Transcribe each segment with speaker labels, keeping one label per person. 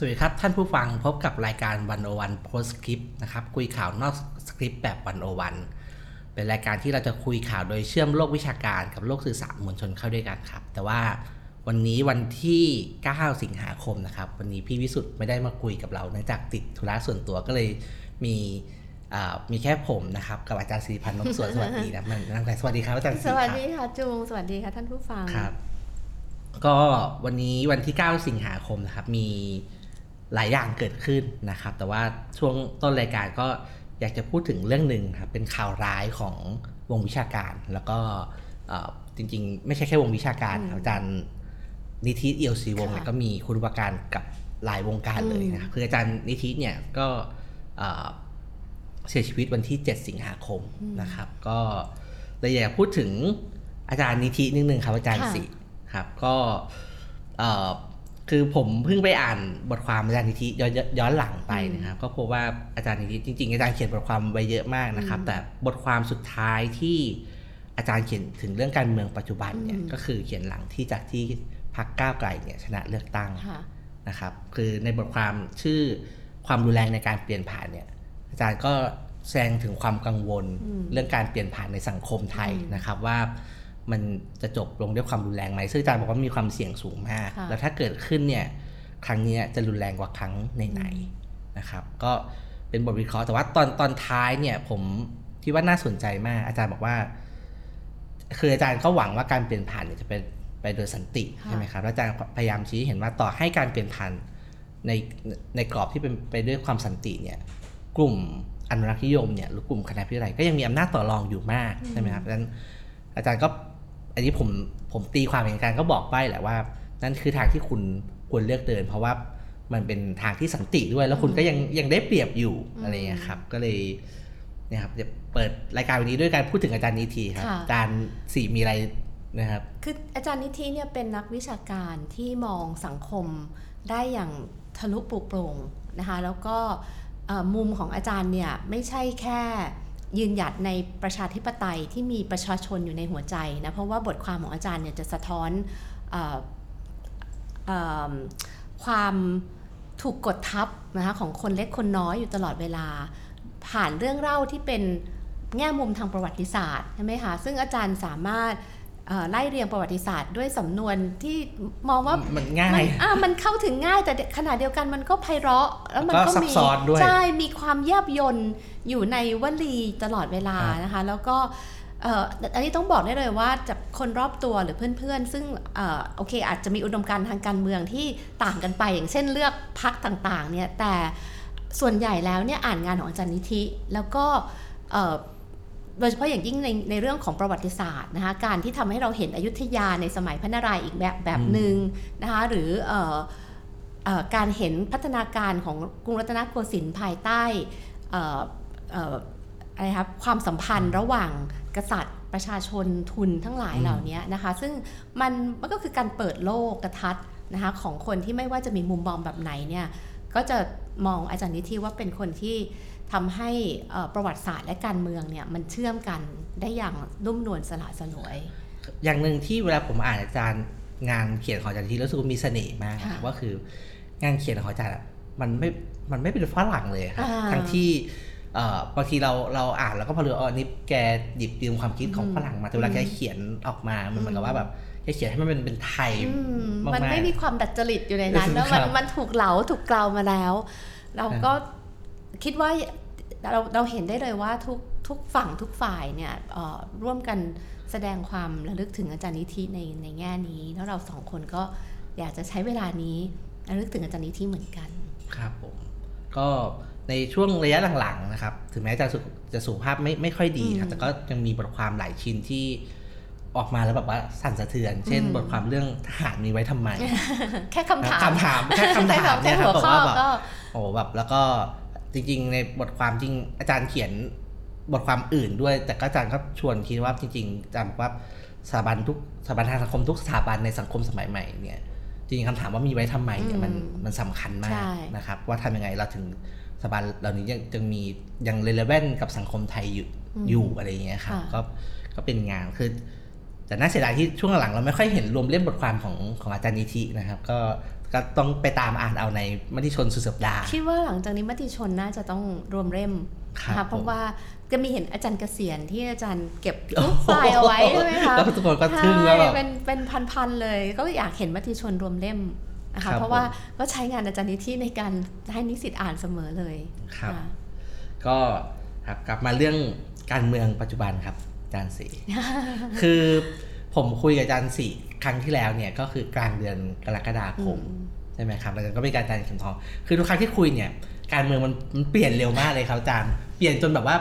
Speaker 1: สวัสดีครับ ท่านผู้ฟังพบกับรายการวันโอวันโพสคลิปนะครับ คุยข่าวนอกสคริปต์แบบวันโอวันเป็นรายการที่เราจะคุยข่าวโดยเชื่อมโลกวิชาการกับโลกสื่อสารมวลชนเข้าด้วยกันครับ แต่ว่าวันนี้วันที่ 9 สิงหาคมนะครับ วันนี้พี่วิสุทธ์ไม่ได้มาคุยกับเราเนื่องจากติดธุระส่วนตัวก็เลยมีอ่ามีแค่ผมนะครับกับอาจารย์สิริพันธ์นกสวนสวัสดีนะมันนั่งแต่สวัสดีครับอาจารย์สิ
Speaker 2: ส
Speaker 1: ริ
Speaker 2: วัส
Speaker 1: ครับ
Speaker 2: ดีค่ะจูงสวัสดีค่ะท่านผู้ฟัง
Speaker 1: ครับ ก็วันนี้วันที่ 9 สิงหาคมนะครับมี หลายอย่างเกิดขึ้นนะครับ แต่ว่าช่วงต้นรายการก็อยากจะพูดถึงเรื่องหนึ่งครับเป็นข่าวร้ายของวงวิชาการ แล้วก็เอ่อจริงๆ ไม่ใช่แค่วงวิชาการครับอาจารย์นิธิเอียวศรีวงศ์เนี่ย
Speaker 2: ค่ะ
Speaker 1: ก็มีคุณอุปการกับหลายวงการเลยนะครับคืออาจารย์นิธิเนี่ยก็เอ่อเสียชีวิตวันที่ 7 สิงหาคมนะครับ ก็เลยอยากพูดถึงอาจารย์นิธินิดนึงครับอาจารย์
Speaker 2: ค่ะ
Speaker 1: สิครับ ก็เอ่อ คือผมเพิ่งไปอ่านบทความอาจารย์นิธิย้อนย้อนหลังไปนะครับ ก็พบว่าอาจารย์นิธิจริงๆอาจารย์เขียนบทความไว้เยอะมากนะครับ แต่บทความสุดท้ายที่อาจารย์เขียนถึงเรื่องการเมืองปัจจุบันเนี่ยก็คือเขียนหลังที่จากที่พรรคก้าวไกลเนี่ยชนะเลือกตั้ง
Speaker 2: ค่ะ
Speaker 1: นะครับ คือในบทความชื่อความรุนแรงในการเปลี่ยนผ่านเนี่ย อาจารย์ก็แสดงถึงความกังวลเรื่องการเปลี่ยนผ่านในสังคมไทยนะครับว่า มันจะจบลงด้วยความรุนแรงไหมซึ่งอาจารย์บอกว่ามีความเสี่ยงสูงมาก
Speaker 2: ค่ะ
Speaker 1: แล้วถ้าเกิดขึ้นเนี่ยครั้งเนี้ยจะรุนแรงกว่าครั้งไหนๆนะครับ ก็เป็นบทวิเคราะห์แต่ว่าตอนตอนท้ายเนี่ยผมคิดว่าน่าสนใจมาก อาจารย์บอกว่า คืออาจารย์ก็หวังว่าการเปลี่ยนผ่านเนี่ยจะเป็นไปโดยสันติ
Speaker 2: ค่ะ
Speaker 1: ใช่ไหมครับแล้วอาจารย์พยายามชี้ให้เห็นว่าต่อให้การเปลี่ยนผ่านในในกรอบที่เป็นไปด้วยความสันติเนี่ย กลุ่มอนุรักษ์นิยมเนี่ยหรือกลุ่มคณะพิไรก็ยังมีอำนาจต่อรองอยู่มากใช่ไหมครับดังนั้นอาจารย์ก็ อันนี้ผมผมตีความอย่างอาจารย์ก็บอกไปแหละว่า นั่นคือทางที่คุณควรเลือกเดิน เพราะว่ามันเป็นทางที่สันติด้วย แล้วคุณก็ยังยังได้เปรียบอยู่อะไรอย่างเงี้ยครับ ก็เลยเนี่ยครับจะเปิดรายการวันนี้ด้วยการพูดถึงอาจารย์นิทีครับ
Speaker 2: ค่ะ
Speaker 1: อาจารย์สี่มีอะไรนะครับ
Speaker 2: คืออาจารย์นิธิเนี่ยเป็นนักวิชาการที่มองสังคมได้อย่างทะลุปลุกโปร่งนะคะแล้วก็เอ่อมุมของอาจารย์เนี่ยไม่ใช่แค่ ยืนหยัดในประชาธิปไตยที่มีประชาชนอยู่ในหัวใจนะเพราะว่าบทความของอาจารย์เนี่ยจะสะท้อนออความถูกกดทับนะคะของคนเล็กคนน้อยอยู่ตลอดเวลา ผ่านเรื่องเล่าที่เป็นแง่มุมทางประวัติศาสตร์ใช่ไหมคะซึ่งอาจารย์สามารถ ไล่เรียงประวัติศาสตร์ด้วยสำนวนที่มองว่า
Speaker 1: มันง่าย
Speaker 2: มันอะมันเข้าถึงง่ายแต่ขณะเดียวกันมันก็ไพเราะ แล้วมัน
Speaker 1: ก็
Speaker 2: ก็
Speaker 1: ซับ
Speaker 2: มี
Speaker 1: ซ้อนด้วย
Speaker 2: ใช่มีความแยบยนต์อยู่ในวลีตลอดเวลา
Speaker 1: ครับ
Speaker 2: นะคะ แล้วก็เอ่ออันนี้ต้องบอกได้เลยว่าจากคนรอบตัวหรือเพื่อนๆ ซึ่งเอ่อโอเค อาจจะมีอุดมการณ์ทางการเมืองที่ต่างกันไป อย่างเช่นเลือกพักต่างๆเนี่ยแต่ส่วนใหญ่แล้วเนี่ยอ่านงานของอาจารย์นิธิแล้วก็เอ่อ โดยเฉพาะอย่างยิ่งในในเรื่องของประวัติศาสตร์นะคะการที่ทำให้เราเห็นอยุธยาในสมัยพระนารายณ์อีกแบบแบบหนึ่งนะคะหรือเออเออการเห็นพัฒนาการของกรุงรัตนโกสินทร์ภายใต้เอ่อเอ่ออะไรครับความสัมพันธ์ระหว่างกษัตริย์ประชาชนทุนทั้งหลาย
Speaker 1: อืม
Speaker 2: เหล่านี้นะคะซึ่งมันมันก็คือการเปิดโลกกระทัดนะคะของคนที่ไม่ว่าจะมีมุมมองแบบไหนเนี่ยก็จะมองอาจารย์นิธิว่าเป็นคนที่ ทำให้เอ่อประวัติศาสตร์และการเมืองเนี่ยมันเชื่อมกันได้อย่างนุ่มนวลสละสลวย
Speaker 1: อย่างหนึ่งที่เวลาผมอ่านอาจารย์งานเขียนของอาจารย์ที่รู้สึกว่ามีเสน่ห์มาก
Speaker 2: ค่ะ
Speaker 1: ก็คืองานเขียนของอาจารย์อะมันไม่มันไม่เป็นฝรั่งเลยครับ
Speaker 2: อ่า
Speaker 1: ทั้งที่เอ่อบางทีเราเราอ่านแล้วก็พอรู้อ๋อนี่แกหยิบยืมความคิดของฝรั่งมาแต่เวลาแกเขียนออกมามันเหมือนกับว่าแบบแกเขียนให้มันเป็นเป็นไทย
Speaker 2: อืม
Speaker 1: มากๆ
Speaker 2: มันไม่มีความดัดจริตอยู่ในนั้น
Speaker 1: ครั
Speaker 2: แล้ว
Speaker 1: บ
Speaker 2: มันมันถูกเหลาถูกเกลามาแล้ว เราก็ คิดว่าเราเราเห็นได้เลยว่าทุกทุกฝั่งทุกฝ่ายเนี่ยเอ่อร่วมกันแสดงความระลึกถึงอาจารย์นิธิในในแง่นี้ แล้วเราสองคนก็อยากจะใช้เวลานี้ระลึกถึงอาจารย์นิธิเหมือนกัน
Speaker 1: ครับผมก็ในช่วงระยะหลังๆนะครับ ถึงแม้จะสุขจะสุขภาพไม่ไม่ค่อยดีครับ
Speaker 2: อืม
Speaker 1: แต่ก็ยังมีบทความหลายชิ้นที่ออกมาแล้วแบบว่าสั่นสะเทือน เช่น
Speaker 2: อืม
Speaker 1: บทความเรื่องทหารมีไว้ทำไม
Speaker 2: แค่คำถาม
Speaker 1: คำถามแค่คำถามเนี่ยครับ
Speaker 2: แหัว
Speaker 1: บอก
Speaker 2: ข้อ
Speaker 1: ว่าแบบ
Speaker 2: ก็
Speaker 1: โอ้แบบแล้วก็ จริง ๆ ในบทความจริงอาจารย์เขียนบทความอื่นด้วย แต่ก็อาจารย์ก็ชวนคิดว่าจริงๆอาจารย์บอกว่าสถาบันทุกสถาบันทางสังคมทุกสถาบันในสังคมสมัยใหม่เนี่ยจริงๆคำถามว่ามีไว้ทำไมเนี่ยมัน
Speaker 2: อืม
Speaker 1: มันสำคัญมา
Speaker 2: ใช่
Speaker 1: กนะครับ ว่าทำยังไงเราถึงสถาบันเหล่านี้ยังยังมียังเรเลเวนกับสังคมไทยอยู่อยู่อะไรอย่างเงี้ยครับ
Speaker 2: ค่ะ
Speaker 1: ก็ก็เป็นงานคือ แต่น่าเสียดายที่ช่วงหลังเราไม่ค่อยเห็นรวมเล่มบทความของของอาจารย์นิธินะครับ ก็ ก็ต้องไปตามอ่านเอาในมติชนสุดสัปดาห์
Speaker 2: คิดว่าหลังจากนี้มติชนน่าจะต้องรวมเล่ม
Speaker 1: ครับ
Speaker 2: นะคะเพราะ
Speaker 1: ผม
Speaker 2: ว่าก็มีเห็นอาจารย์เกษียณที่อาจารย์เก็บรูปไฟล์เอาไว้ใช่ไหมคะ
Speaker 1: แล้วทุกคนก็ทึ่งแล้วแบบ
Speaker 2: ใช่เป็นเป็นพันๆเลย ก็อยากเห็นมติชนรวมเล่มนะ
Speaker 1: ครั
Speaker 2: คะ
Speaker 1: บ
Speaker 2: เพราะว่า
Speaker 1: ผม
Speaker 2: ก็ใช้งานอาจารย์นิธิในการให้นิสิตอ่านเสมอเลย
Speaker 1: ครับะก็ครับกลับมาเรื่องการเมืองปัจจุบันครับอาจารย์สีคือผมคุยกับอาจารย์สี ครั้งที่แล้วเนี่ยก็คือกลางเดือนกรกฎาคม
Speaker 2: อืม
Speaker 1: ใช่ไหมครับแล้วก็มีการอาจารย์เข็มทอง คือทุกครั้งที่คุยเนี่ย การเมืองมันมันเปลี่ยนเร็วมากเลยครับอาจารย์เปลี่ยนจนแบบว่า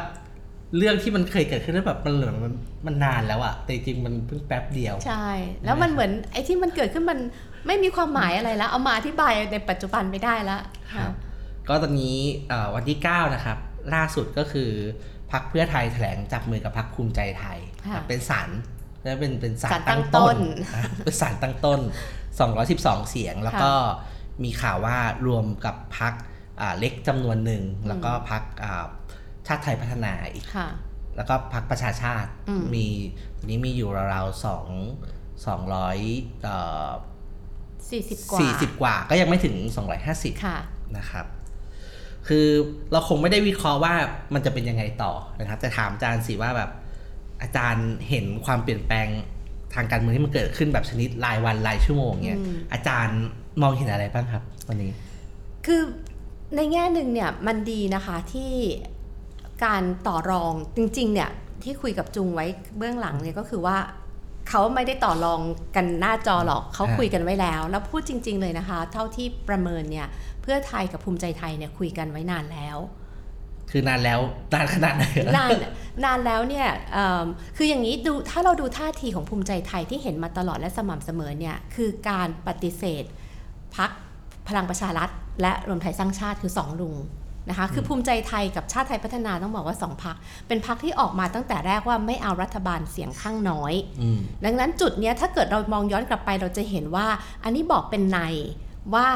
Speaker 1: เรื่องที่มันเคยเกิดขึ้นแล้วแบบมันเหลือมันมันนานแล้วอะแต่จริงๆมันเพิ่งแป๊บเดียว
Speaker 2: ใช่ แล้วมันเหมือนไอ้ที่มันเกิดขึ้นมันไม่มีความหมายอะไรแล้ว เอามาอธิบายในปัจจุบันไม่ได้แล้ว
Speaker 1: ครับ ก็ตอนนี้เอ่อวันที่ 9 นะครับ ล่าสุดก็คือพักเพื่อไทยแถลงจับมือกับพักภูมิใจไทย
Speaker 2: ค่ะ
Speaker 1: ครับเป็นสาร แล้วเป็นเป็นสาร
Speaker 2: ศาลตั้
Speaker 1: ตั้
Speaker 2: ง
Speaker 1: ง
Speaker 2: ต้
Speaker 1: ต้
Speaker 2: น
Speaker 1: นอะเป็นสารตั้งต้น 212 เสียง แล้วก็มีข่าวว่ารวมกับพักเล็กจำนวนหนึ่ง แล้วก็พักชาติไทยพัฒนาอีก
Speaker 2: ค่ะ
Speaker 1: แล้วก็พักประชาชาติ
Speaker 2: อืม
Speaker 1: มีตอนนี้มีอยู่ราวๆสองสองร้อยเอ่อ
Speaker 2: สี่สิบกว่า
Speaker 1: สี่สิบกว่าก็ยังไม่ถึง250
Speaker 2: ค่ะ
Speaker 1: นะครับ คือเราคงไม่ได้วิเคราะห์ว่ามันจะเป็นยังไงต่อนะครับ แต่ถามอาจารย์สิว่าแบบ อาจารย์เห็นความเปลี่ยนแปลงทางการเมืองที่มันเกิดขึ้นแบบชนิดรายวันรายชั่วโมงเนี่ย
Speaker 2: อืม
Speaker 1: อาจารย์มองเห็นอะไรบ้างครับวันนี้
Speaker 2: คือในแง่หนึ่งเนี่ยมันดีนะคะที่การต่อรองจริง ๆ เนี่ยที่คุยกับจุงไว้เบื้องหลังเนี่ยก็คือว่าเขาไม่ได้ต่อรองกันหน้าจอหรอกเขา
Speaker 1: ฮะ
Speaker 2: คุยกันไว้แล้ว แล้วพูดจริง ๆ เลยนะคะ เท่าที่ประเมินเนี่ยเพื่อไทยกับภูมิใจไทยเนี่ยคุยกันไว้นานแล้ว
Speaker 1: คือนานแล้วนานขนาดไหน
Speaker 2: นานนานแล้วเนี่ยเอิ่มคืออย่างนี้ดูถ้าเราดูท่าทีของภูมิใจไทยที่เห็นมาตลอดและสม่ำเสมอเนี่ยคือการปฏิเสธพักพลังประชารัฐ และรวมไทยสร้างชาติคือสองลุงนะคะคือภูมิใจไทยกับชาติไทยพัฒนาต้องบอกว่าสองพักเป็นพักที่ออกมาตั้งแต่แรกว่าไม่เอารัฐบาลเสียงข้างน้อย
Speaker 1: อืม
Speaker 2: ดังนั้นจุดเนี้ยถ้าเกิดเรามองย้อนกลับไปเราจะเห็นว่า อันนี้บอกเป็นในว่า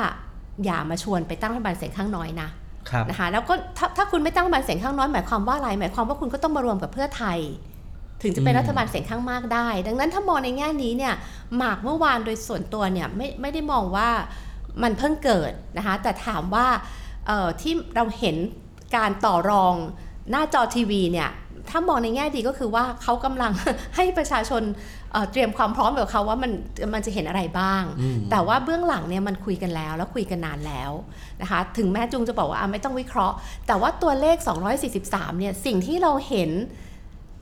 Speaker 2: อย่ามาชวนไปตั้งรัฐบาลเสียงข้างน้อยนะ
Speaker 1: ครับ
Speaker 2: นะคะแล้วก็ถ้าถ้าคุณไม่ตั้งรัฐบาลเสียงข้างน้อยหมายความว่าอะไรหมายความว่าคุณก็ต้องมารวมกับเพื่อไทย ถึงจะเป็น
Speaker 1: อืม
Speaker 2: รัฐบาลเสียงข้างมากได้ ดังนั้นถ้ามองในแง่นี้เนี่ยหมากเมื่อวานโดยส่วนตัวเนี่ยไม่ไม่ได้มองว่ามันเพิ่งเกิดนะคะแต่ถามว่าเอ่อที่เราเห็นการต่อรองหน้าจอทีวีเนี่ยถ้ามองในแง่ดีก็คือว่าเขากำลังให้ประชาชน เอ่อเตรียมความพร้อมกับเขาว่ามันมันจะเห็นอะไรบ้าง
Speaker 1: อืม
Speaker 2: แต่ว่าเบื้องหลังเนี่ยมันคุยกันแล้วแล้วคุยกันนานแล้วนะคะถึงแม้จุงจะบอกว่าอะไม่ต้องวิเคราะห์ แต่ว่าตัวเลข 243เนี่ยสิ่งที่เราเห็น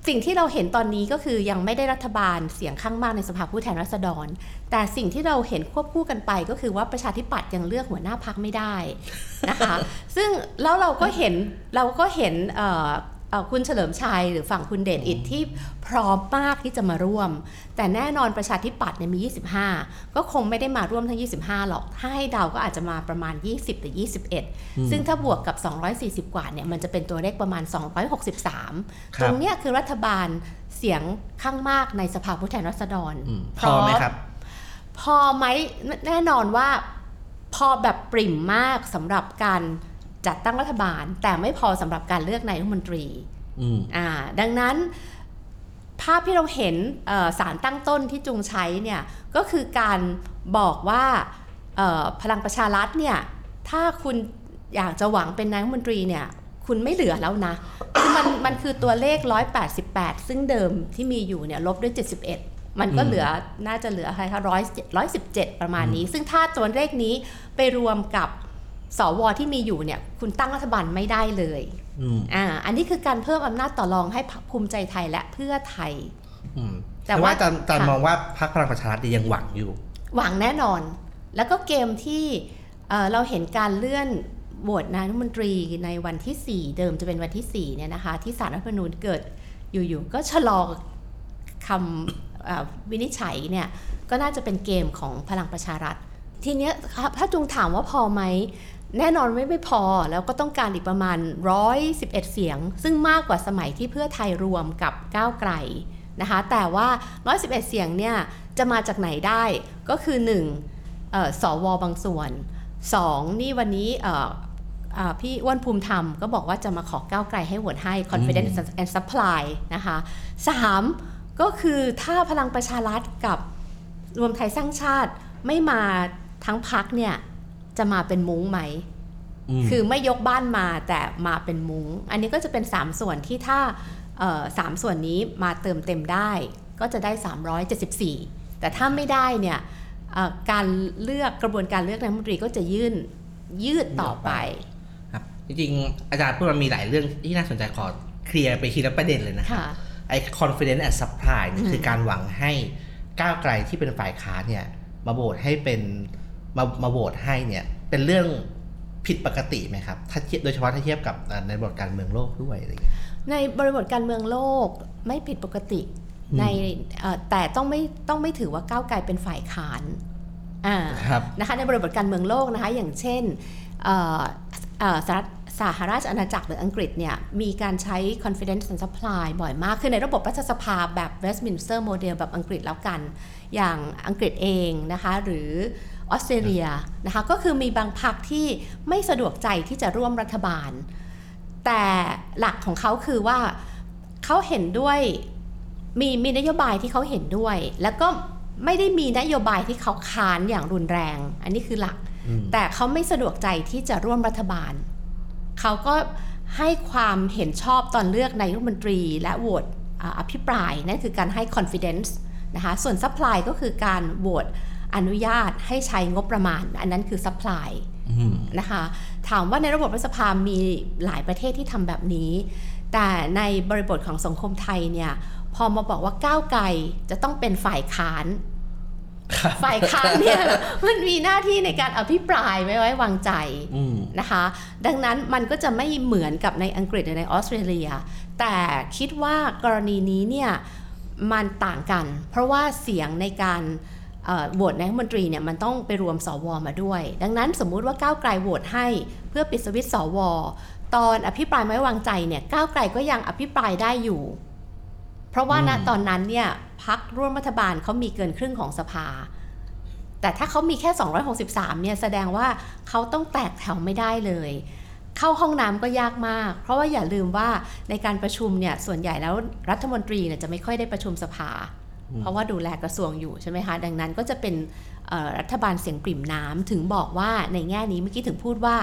Speaker 2: สิ่งที่เราเห็นตอนนี้ก็คือยังไม่ได้รัฐบาลเสียงข้างมากในสภาผู้แทนราษฎร แต่สิ่งที่เราเห็นควบคู่กันไปก็คือว่าประชาธิปัตย์ยังเลือกหัวหน้าพักไม่ได้นะคะ ซึ่งแล้วเราก็เห็นเราก็เห็นเอ่อเอ่อ คุณเฉลิมชัยหรือฝั่งคุณเดชอิทที่พร้อมมากที่จะมาร่วม แต่แน่นอนประชาธิปัตย์เนี่ยมี 25 ก็คงไม่ได้มาร่วมทั้ง 25 หรอก ถ้าให้เดาก็อาจจะมาประมาณ 20 หรือ 21 ซึ่งถ้าบวกกับ 240 กว่าเนี่ยมันจะเป็นตัวเลขประมาณ 263
Speaker 1: ครับ
Speaker 2: ตรงเนี้ยคือรัฐบาลเสียงข้างมากในสภาผู้แทนราษฎร
Speaker 1: อืมพอไหมครับ
Speaker 2: พอไหมแน่นอนว่าพอแบบปริ่มมากสำหรับการ จัดตั้งรัฐบาล แต่ไม่พอสำหรับการเลือกนายกรัฐมนตรี
Speaker 1: อืม
Speaker 2: อ่าดังนั้นภาพที่เราเห็นเอ่อสารตั้งต้นที่จุงใช้เนี่ยก็คือการบอกว่าเอ่อพลังประชารัฐเนี่ยถ้าคุณอยากจะหวังเป็นนายกรัฐมนตรีเนี่ยคุณไม่เหลือแล้วนะคือมันมันคือตัวเลข 188 ซึ่งเดิมที่มีอยู่เนี่ยลบด้วย 71 มันก็
Speaker 1: อืม
Speaker 2: เหลือน่าจะเหลืออะไรคะร้อยร้อยสิบเจ็ดประมาณนี้ ซึ่งถ้าตัวเลขนี้ไปรวมกับ สวที่มีอยู่เนี่ยคุณตั้งรัฐบาลไม่ได้เลย
Speaker 1: อืม
Speaker 2: อ่าอันนี้คือการเพิ่มอำนาจต่อรองให้พรรคภูมิใจไทยและเพื่อไทย
Speaker 1: อืม
Speaker 2: แต่
Speaker 1: แต่
Speaker 2: ว่า
Speaker 1: ว่าอาจารย์อาจารย์
Speaker 2: ค่ะ
Speaker 1: มองว่าพรรคพลังประชารัฐยังหวังอยู่
Speaker 2: หวังแน่นอน แล้วก็เกมที่เอ่อเราเห็นการเลื่อนโหวตนายกรัฐมนตรีในวันที่ 4 เดิมจะเป็นวันที่ 4 เนี่ยนะคะ ที่สารรัฐธรรมนูญเกิดอยู่ๆ ก็ชะลอคำเอ่อวินิจฉัยเนี่ย ก็น่าจะเป็นเกมของพลังประชารัฐ ทีเนี้ยครับถ้าจุงถามว่าพอไหม แน่นอนไม่ไม่พอแล้วก็ต้องการอีกประมาณ 111 เสียง ซึ่งมากกว่าสมัยที่เพื่อไทยรวมกับก้าวไกลนะคะ แต่ว่า 111 เสียงเนี่ยจะมาจากไหนได้ก็คือ 1. เอ่อสวบางส่วน 2. นี่วันนี้เอ่ออ่าพี่อ้วนภูมิธรรมก็บอกว่าจะมาขอก้าวไกลให้โหวตให้ confidence and supply นะคะ 3. ก็คือถ้าพลังประชารัฐกับรวมไทยสร้างชาติไม่มาทั้งพักเนี่ย จะมาเป็นมุ้งไหม
Speaker 1: ม
Speaker 2: คือไม่ยกบ้านมาแต่มาเป็นมุง้ง อันนี้ก็จะเป็น 3 ส่วนที่ถ้าเอ่อสามส่วนนี้มาเติมเต็มได้ก็จะได้ 374 แต่ถ้าไม่ได้เนี่ยเอ่อการเลือกกระบวนการเลือกนายกรัฐมนตรีก็จะยื่นยืดต่อไป
Speaker 1: ครับจริงๆอาจารย์พูดมันมีหลายเรื่องที่น่าสนใจขอเคลียร์ไปทีละประเด็นเลยนะครับ
Speaker 2: ค่ะ
Speaker 1: ไอ้ confidence and supply เนี่ย
Speaker 2: อืม
Speaker 1: คือการหวังให้ก้าวไกลที่เป็นฝ่ายค้านเนี่ย มาโหวตให้เป็น มามาโหวตให้เนี่ยเป็นเรื่องผิดปกติไหมครับถ้าเทียบโดยเฉพาะถ้าเทียบกับเอ่อในบทการเมืองโลกด้วยอะไรอย่างเงี้ย
Speaker 2: ในบริบทการเมืองโลกไม่ผิดปกติ
Speaker 1: อืม
Speaker 2: ในเอ่อแต่ต้องไม่ต้องไม่ถือว่าก้าวไกลเป็นฝ่ายค้านอ่า
Speaker 1: ครับ
Speaker 2: นะคะในบริบทการเมืองโลกนะคะอย่างเช่นเอ่อเอ่อสหรัฐสหราชอาณาจักรหรืออังกฤษเนี่ยมีการใช้ confidence and supply บ่อยมาก คือในระบบรัฐสภาแบบ Westminster model แบบอังกฤษแล้วกัน อย่างอังกฤษเองนะคะหรือ ออสเตรเลียนะคะก็คือมีบางพรรคที่ไม่สะดวกใจที่จะร่วมรัฐบาล แต่หลักของเขาคือว่าเขาเห็นด้วยมีมีนโยบายที่เขาเห็นด้วย แล้วก็ไม่ได้มีนโยบายที่เขาค้านอย่างรุนแรง อันนี้คือหลัก
Speaker 1: อืม
Speaker 2: แต่เขาไม่สะดวกใจที่จะร่วมรัฐบาล เขาก็ให้ความเห็นชอบตอนเลือกนายกรัฐมนตรีและโหวตอ่าอภิปราย นั่นคือการให้ confidence นะคะ ส่วน supply ก็คือการโหวต อนุญาตให้ใช้งบประมาณ อันนั้นคือ supply
Speaker 1: อืม
Speaker 2: นะคะถามว่าในระบบรัฐสภามีหลายประเทศที่ทำแบบนี้ แต่ในบริบทของสังคมไทยเนี่ยพอมาบอกว่าก้าวไกลจะต้องเป็นฝ่ายค้าน
Speaker 1: ครับ
Speaker 2: ฝ่ายค้านเนี่ยมันมีหน้าที่ในการอภิปรายไม่ไว้วางใจ
Speaker 1: อืม
Speaker 2: นะคะ ดังนั้นมันก็จะไม่เหมือนกับในอังกฤษหรือในออสเตรเลีย แต่คิดว่ากรณีนี้เนี่ยมันต่างกัน เพราะว่าเสียงในการเอ่อ โหวตนายกรัฐมนตรีเนี่ยมันต้องไปรวมสวมาด้วย ดังนั้นสมมุติว่าก้าวไกลโหวตให้เพื่อปิดสวิตสวตอนอภิปรายไม่วางใจเนี่ยก้าวไกลก็ยังอภิปรายได้อยู่ เพราะว่าณตอนนั้นเนี่ยพักร่วมรัฐบาลเขามีเกินครึ่งของสภา แต่ถ้าเขามีแค่ 263 เนี่ยแสดงว่าเขาต้องแตกแถวไม่ได้เลย เข้าห้องน้ำก็ยากมาก เพราะว่าอย่าลืมว่าในการประชุมเนี่ยส่วนใหญ่แล้วรัฐมนตรีเนี่ยจะไม่ค่อยได้ประชุมสภา เพราะว่าดูแลกระทรวงอยู่ใช่ไหมคะ ดังนั้นก็จะเป็นเอ่อรัฐบาลเสียงปริ่มน้ำถึงบอกว่าในแง่นี้เมื่อกี้ถึงพูดว่า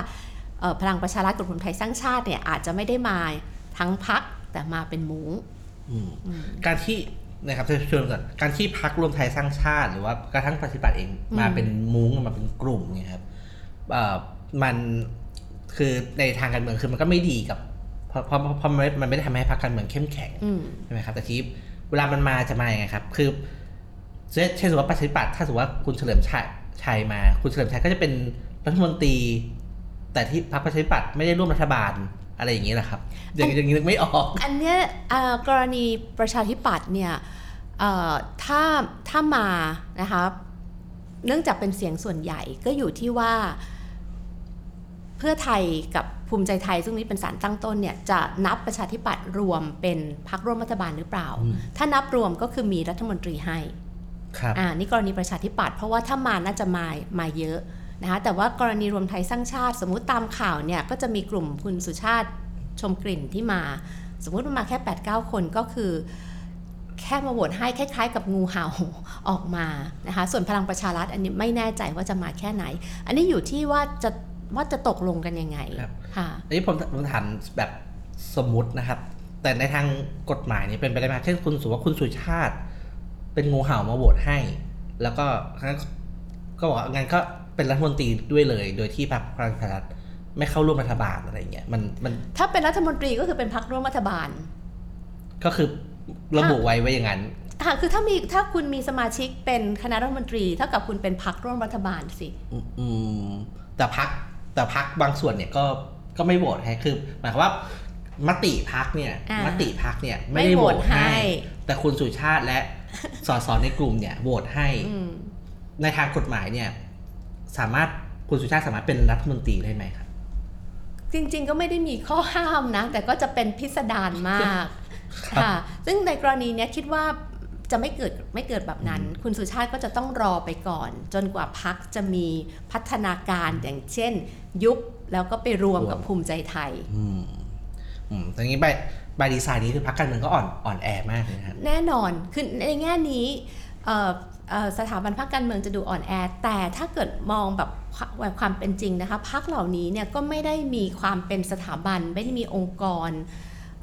Speaker 2: เอ่อพลังประชารัฐกับรวมไทยสร้างชาติเนี่ยอาจจะไม่ได้มาทั้งพักแต่มาเป็นมุ้ง
Speaker 1: อืม
Speaker 2: อืม
Speaker 1: การที่นะครับจะชวนก่อนการที่พักรวมไทยสร้างชาติ หรือว่ากระทั่งปฏิบัติเอง
Speaker 2: อืม
Speaker 1: มาเป็นมุ้งมาเป็นกลุ่มเนี่ยครับเอ่อมันคือในทางการเมืองคือมันก็ไม่ดีกับเพราะเพราะเพราะมันไม่มันไม่ได้ทำให้พรรคการเมืองเข้มแข็ง
Speaker 2: อืม
Speaker 1: ใช่ไหมครับแต่ทีนี้ เวลามันมาจะมาอย่างไงครับ คือเช่นสมมติว่าประชาธิปัตย์ถ้าสมมติว่าคุณเฉลิมชัยชัยมา คุณเฉลิมชัยก็จะเป็นรัฐมนตรี แต่ที่พรรคประชาธิปัตย์ไม่ได้ร่วมรัฐบาลอะไรอย่างนี้แหละครับอย่างอย่างนี้นึกไม่ออก
Speaker 2: อันเนี้ยกรณีประชาธิปัตย์เนี่ยถ้าถ้ามานะคะเนื่องจากเป็นเสียงส่วนใหญ่ก็อยู่ที่ว่าเพื่อไทยกับ ภูมิใจไทยซึ่งนี้เป็นสารตั้งต้นเนี่ยจะนับประชาธิปัตย์รวมเป็นพักร่วมรัฐบาลหรือเปล่า
Speaker 1: อืม
Speaker 2: ถ้านับรวมก็คือมีรัฐมนตรีให้
Speaker 1: ครับ
Speaker 2: อ่านี่กรณีประชาธิปัตย์เพราะว่าถ้ามาน่าจะมามาเยอะนะคะแต่ว่ากรณีรวมไทยสร้างชาติ สมมุติตามข่าวเนี่ยก็จะมีกลุ่มคุณสุชาติชมกลิ่นที่มา สมมุติว่ามาแค่8 9คนก็คือแค่มาโหวตให้คล้ายๆ กับงูเห่าออกมานะคะส่วนพลังประชารัฐอันนี้ไม่แน่ใจว่าจะมาแค่ไหน อันนี้อยู่ที่ว่าจะ ว่าจะตกลงกันยังไง
Speaker 1: ครับ
Speaker 2: ค่ะ
Speaker 1: อันนี้ผมผมถามแบบสมมุตินะครับ แต่ในทางกฎหมายนี่เป็นไปได้ไหมเช่นคุณสมมติว่าคุณสุชาติ เป็นงูเห่ามาโหวตให้ แล้วก็งั้นก็บอกว่างั้นก็เป็นรัฐมนตรีด้วยเลย โดยที่พรรคพลังประชารัฐไม่เข้าร่วมรัฐบาลอะไรอย่างเงี้ยมันมัน
Speaker 2: ถ้าเป็นรัฐมนตรีก็คือเป็นพักร่วมรัฐบาล
Speaker 1: ก็คือระบุไว้ไว้อย่างนั้น
Speaker 2: ค่ะคือถ้ามีถ้าคุณมีสมาชิกเป็นคณะรัฐมนตรี เท่ากับคุณเป็นพักร่วมรัฐบาลสิ
Speaker 1: อืมอืมแต่พัก แต่พักบางส่วนเนี่ยก็ก็ไม่โหวตให้คือหมายความว่ามติพักเนี่ย
Speaker 2: อ่าม
Speaker 1: มติพักเนี่ยไม่ได้โหวต
Speaker 2: ไม่โหวตให้
Speaker 1: ให้ แต่คุณสุชาติและสสในกลุ่มเนี่ยโหวตให้
Speaker 2: อืม
Speaker 1: ในทางกฎหมายเนี่ย สามารถคุณสุชาติสามารถเป็นรัฐมนตรีได้ไหมครับ
Speaker 2: จริง ๆ ก็ไม่ได้มีข้อห้ามนะ แต่ก็จะเป็นพิสดารมาก
Speaker 1: ครับ
Speaker 2: ค่ะ ซึ่งในกรณีเนี้ยคิดว่า จะไม่เกิดไม่เกิดแบบนั้น คุณสุชาติก็จะต้องรอไปก่อน จนกว่าพักจะมีพัฒนาการอย่างเช่น ยุบแล้วก็ไปรวมกับภูมิใจไทย
Speaker 1: อืมอืมตรงนี้ใบใบดีไซน์นี้คือพักการเมืองก็อ่อนอ่อนแอมากเลยนะครับ
Speaker 2: แน่นอนคือในแง่นี้เอ่อเอ่อสถาบันพรรคการเมืองจะดูอ่อนแอ แต่ถ้าเกิดมองแบบแบบความเป็นจริงนะคะพรรคเหล่านี้เนี่ยก็ไม่ได้มีความเป็นสถาบันไม่ได้มีองค์กร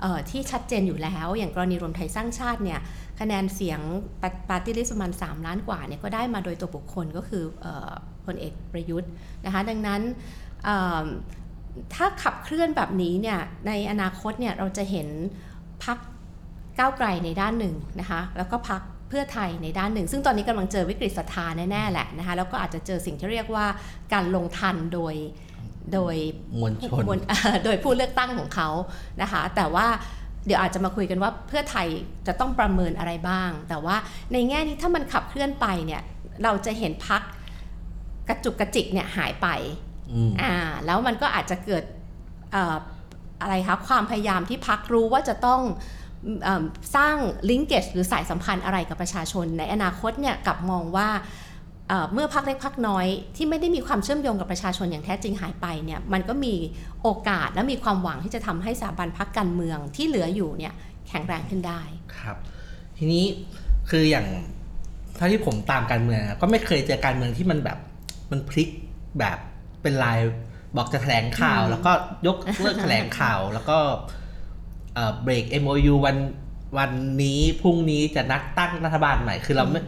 Speaker 2: เอ่อที่ชัดเจนอยู่แล้ว อย่างกรณีรวมไทยสร้างชาติเนี่ย คะแนนเสียงปาร์ตี้ลิสต์ประมาณ 3 ล้านกว่าเนี่ยก็ได้มาโดยตัวบุคคลก็คือเอ่อพลเอกประยุทธ์นะคะดังนั้นเอ่อถ้าขับเคลื่อนแบบนี้เนี่ยในอนาคตเนี่ยเราจะเห็นพักก้าวไกลในด้านหนึ่งนะคะแล้วก็พักเพื่อไทยในด้านหนึ่ง ซึ่งตอนนี้กำลังเจอวิกฤตศรัทธาแน่ๆแหละนะคะแล้วก็อาจจะเจอสิ่งที่เรียกว่าการลงทันโดยโดย
Speaker 1: มวลชน
Speaker 2: มวลโดยผู้เลือกตั้งของเขานะคะแต่ว่า เดี๋ยวอาจจะมาคุยกันว่าเพื่อไทยจะต้องประเมินอะไรบ้าง แต่ว่าในแง่นี้ถ้ามันขับเคลื่อนไปเนี่ยเราจะเห็นพักกระจุกกระจิกเนี่ยหายไป
Speaker 1: อืม
Speaker 2: อ่าแล้วมันก็อาจจะเกิดเอ่ออะไรคะความพยายามที่พักรู้ว่าจะต้องเอิ่มสร้างลิงเกจหรือสายสัมพันธ์อะไรกับประชาชนในอนาคตเนี่ยกลับมองว่า เมื่อพักเล็กพักน้อยที่ไม่ได้มีความเชื่อมโยงกับประชาชนอย่างแท้จริงหายไปเนี่ยมันก็มีโอกาสและมีความหวังที่จะทำให้สถาบันพักการเมืองที่เหลืออยู่เนี่ยแข็งแรงขึ้นได้
Speaker 1: ครับ ทีนี้คืออย่างเท่าที่ผมตามการเมืองก็ไม่เคยเจอการเมืองที่มันแบบมันพลิกแบบเป็นลายบอกจะแถลงข่าว แล้วก็ยกเลิกแถลงข่าว แล้วก็เอ่อเบรก MOU วัน วันนี้พรุ่งนี้จะนัดตั้งรัฐบาลใหม่ คือเราไม่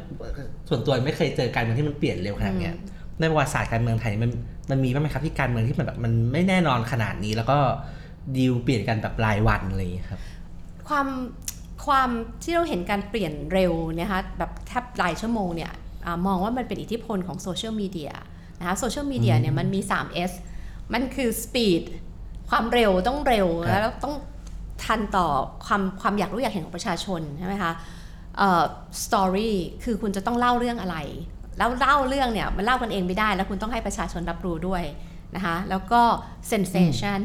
Speaker 1: ส่วนตัวไม่เคยเจอการเมืองที่มันเปลี่ยนเร็วขนาดเนี้ยในประวัติศาสตร์การเมืองไทยมันมันมีบ้างไหมครับที่การเมืองที่มันแบบมันไม่แน่นอนขนาดนี้ แล้วก็ดีลเปลี่ยนกันแบบรายวันอะไรอย่างเงี้ยครับ
Speaker 2: ความความที่เราเห็นการเปลี่ยนเร็วนะคะแบบแทบหลายชั่วโมงเนี่ยอามองว่ามันเป็นอิทธิพลของโซเชียลมีเดียนะคะโซเชียลมีเดียเนี่ยมันมี 3S มันคือ speed ความเร็วต้องเร็ว
Speaker 1: ครับ
Speaker 2: แล้วต้อง ทันต่อความความอยากรู้อยากเห็นของประชาชนใช่ไหมคะเอ่อ story คือคุณจะต้องเล่าเรื่องอะไร แล้วเล่าเรื่องเนี่ยมันเล่ากันเองไม่ได้ แล้วคุณต้องให้ประชาชนรับรู้ด้วยนะคะแล้วก็ sensation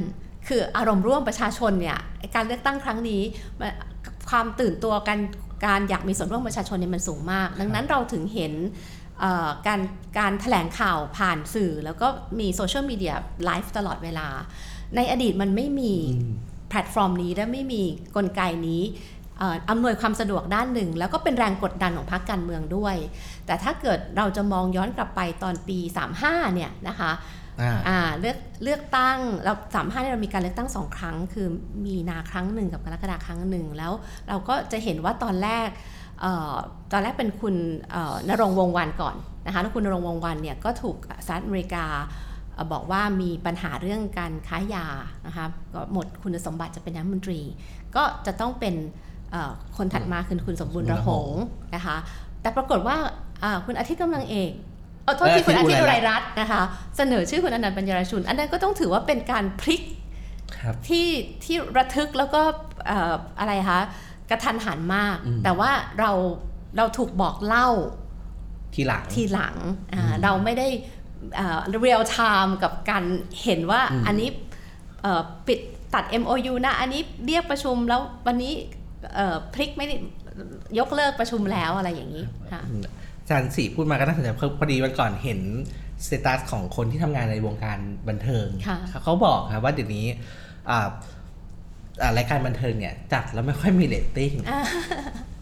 Speaker 2: คืออารมณ์ร่วมประชาชนเนี่ยการเลือกตั้งครั้งนี้ความตื่นตัวกันการอยากมีส่วนร่วมประชาชนเนี่ยมันสูงมาก ดังนั้นเราถึงเห็นการการแถลงข่าวผ่านสื่อ แล้วก็มีโซเชียลมีเดียไลฟ์ตลอดเวลา ในอดีตมันไม่มี แพลตฟอร์มนี้และไม่มีกลไกนี้เอ่ออำนวยความสะดวกด้านหนึ่ง แล้วก็เป็นแรงกดดันของพรรคการเมืองด้วย แต่ถ้าเกิดเราจะมองย้อนกลับไปตอนปี 35 เนี่ยนะคะ
Speaker 1: อ่า
Speaker 2: อ่าเลือกเลือกตั้งเราสามห้าเนี่ยเรามีการเลือกตั้งสองครั้ง คือมีนาครั้งหนึ่งกับกรกฎาครั้งหนึ่งแล้วเราก็จะเห็นว่าตอนแรกเอ่อตอนแรกเป็นคุณเอ่อนรงค์วงศ์วันก่อนนะคะแล้วคุณนรงค์วงศ์วันเนี่ยก็ถูกสหรัฐอเมริกาเอ่อ บอกว่ามีปัญหาเรื่องการค้ายานะคะก็หมดคุณสมบัติจะเป็นนายกรัฐมนตรี ก็จะต้องเป็นเอ่อคนถัดมาคือคุณสมบูรณ์ระหงนะคะแต่ปรากฏว่าอ่าคุณอาทิตย์กำลังเอกเอาโทษที่คุณอาทิตย์อุไรรัตน์นะคะเสนอชื่อคุณอนันต์ปัญญารชุน อันนั้นก็ต้องถือว่าเป็นการพลิก
Speaker 1: ครับ
Speaker 2: ที่ที่ระทึกแล้วก็เอ่ออะไรคะกระทันหันมาก
Speaker 1: อืม
Speaker 2: แต่ว่าเราเราถูกบอกเล่า
Speaker 1: ทีหลัง
Speaker 2: ทีหลังอ่าเราไม่ได้ เรียลไทม์กับการเห็นว่า
Speaker 1: อืม
Speaker 2: อันนี้เอ่อปิดตัด MOU นะ อันนี้เรียกประชุมแล้ววันนี้เอ่อพลิกไม่ได้ยกเลิกประชุมแล้วอะไรอย่างนี้ค่ะ
Speaker 1: อาจารย์สีพูดมาก็น่าสนใจเพราะพอดีวันก่อนเห็น status ของคนที่ทำงานในวงการบันเทิง
Speaker 2: ค่ะ
Speaker 1: เขาบอกครับว่าเดี๋ยวนี้อ่าอ่ารายการบันเทิงเนี่ยจัดแล้วไม่ค่อยมีเรตติ้ง
Speaker 2: อ่า